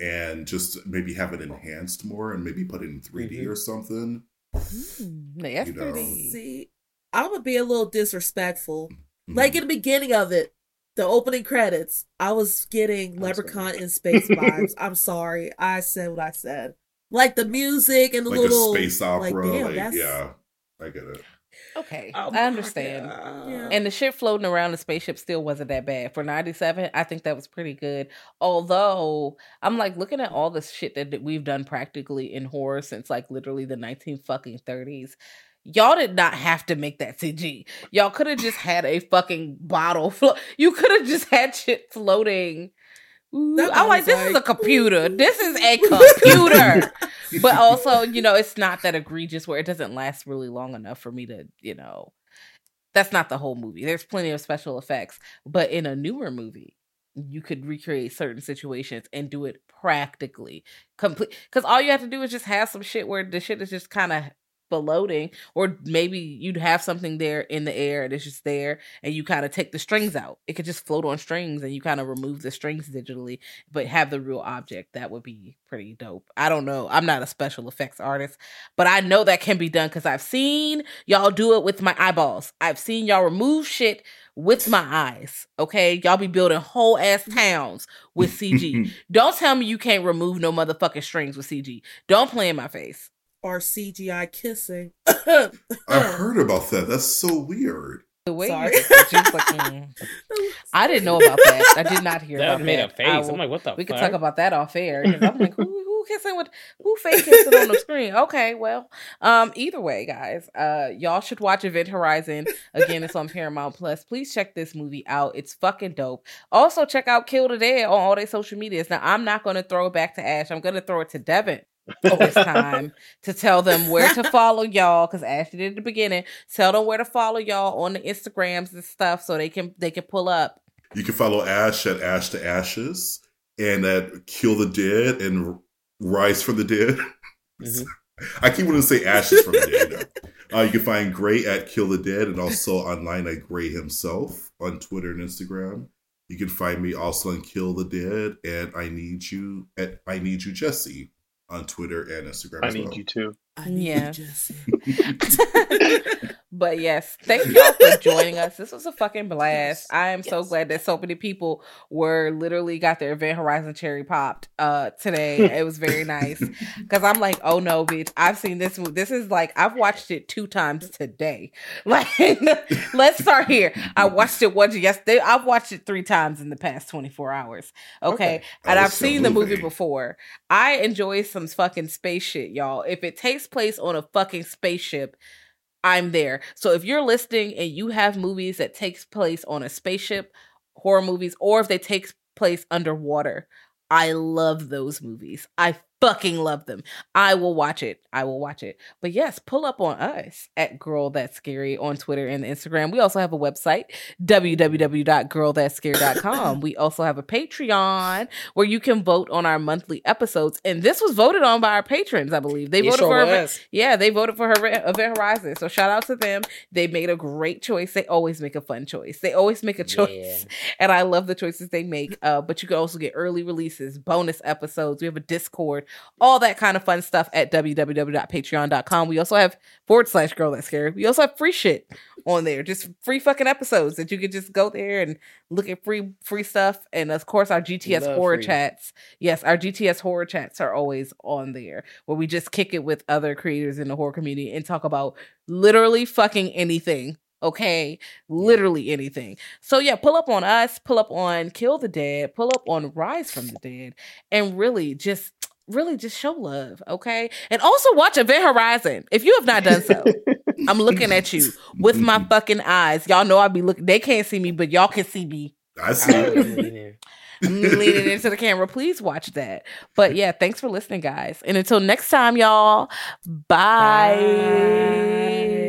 and just maybe have it enhanced more and maybe put it in 3D mm-hmm. or something. Mm, you know. See, I would be a little disrespectful. Mm-hmm. Like in the beginning of it, the opening credits, I was getting I'm Leprechaun sorry. in space vibes. I'm sorry, I said what I said. Like the music and the like little space opera. Like, damn, like, yeah, I get it. Okay, oh, I understand. Yeah. And the shit floating around the spaceship still wasn't that bad for '97. I think that was pretty good. Although I'm like looking at all the shit that we've done practically in horror since like literally the 19 fucking 30s. Y'all did not have to make that CG. Y'all could have just had a fucking bottle. Flo- you could have just had shit floating I'm like, this like, is a computer. This is a computer. but also, you know, it's not that egregious where it doesn't last really long enough for me to, you know, that's not the whole movie. There's plenty of special effects. But in a newer movie, you could recreate certain situations and do it practically complete because all you have to do is just have some shit where the shit is just kind of floating or maybe you'd have something there in the air and it's just there and you kind of take the strings out it could just float on strings and you kind of remove the strings digitally but have the real object that would be pretty dope i don't know i'm not a special effects artist but i know that can be done because i've seen y'all do it with my eyeballs i've seen y'all remove shit with my eyes. Okay, y'all be building whole ass towns with CG. Don't tell me you can't remove no motherfucking strings with CG. Don't play in my face or CGI kissing. I heard about that. That's so weird. The way Sorry. you just like, mm. I didn't know about that. I did not hear that about made that. a face. Will, I'm like, what the? Fuck? We fuck? could talk about that off air. I'm like, who, who kissing with who fake kissing on the screen? Okay, well, um, either way, guys, uh, y'all should watch Event Horizon. Again, it's on Paramount Plus. Please check this movie out. It's fucking dope. Also, check out Kill the Dead on all their social medias. Now, I'm not going to throw it back to Ash. I'm going to throw it to Devin this time to tell them where to follow y'all because Ashley did at the beginning. Tell them where to follow y'all on the Instagrams and stuff so they can they can pull up. You can follow Ash at Ash to Ashes and at Kill the Dead and Rise from the Dead. Mm-hmm. I keep wanting to say Ashes from the Dead. Uh, you can find Grae at Kill the Dead and also online at Grae himself on Twitter and Instagram. You can find me also on Kill the Dead and I Need You at I Need You Jesse on Twitter and Instagram. I need well. you too. Yeah. but yes, thank y'all for joining us. This was a fucking blast. Yes. I am yes. so glad that so many people were literally got their Event Horizon cherry popped uh today. it was very nice because I'm like, oh no, bitch, I've seen this. movie. This is like I've watched it two times today. Like, let's start here. I watched it once yesterday. I've watched it three times in the past 24 hours. Okay, okay. and I've seen movie. the movie before. I enjoy some fucking space shit, y'all. If it takes place on a fucking spaceship, I'm there. So if you're listening and you have movies that takes place on a spaceship, horror movies, or if they take place underwater, I love those movies. I fucking love them. I will watch it. I will watch it. But yes, pull up on us at Girl That's Scary on Twitter and Instagram. We also have a website, www.girlthatscary.com. we also have a Patreon where you can vote on our monthly episodes. And this was voted on by our patrons, I believe. They voted sure for her. Yeah, they voted for her Event Horizon. So shout out to them. They made a great choice. They always make a fun choice. They always make a choice. Yeah. And I love the choices they make. Uh, but you can also get early releases, bonus episodes. We have a Discord all that kind of fun stuff at www.patreon.com. We also have forward slash girl that's scary. We also have free shit on there, just free fucking episodes that you can just go there and look at free free stuff. And of course, our GTS Love horror free. chats. Yes, our GTS horror chats are always on there where we just kick it with other creators in the horror community and talk about literally fucking anything okay literally anything so yeah pull up on us pull up on kill the dead pull up on rise from the dead and really just really just show love, okay? And also watch Event Horizon if you have not done so. I'm looking at you with my fucking eyes. Y'all know I be looking. They can't see me, but y'all can see me. I see. I'm leaning into the camera. Please watch that. But yeah, thanks for listening, guys. And until next time, y'all. bye. bye.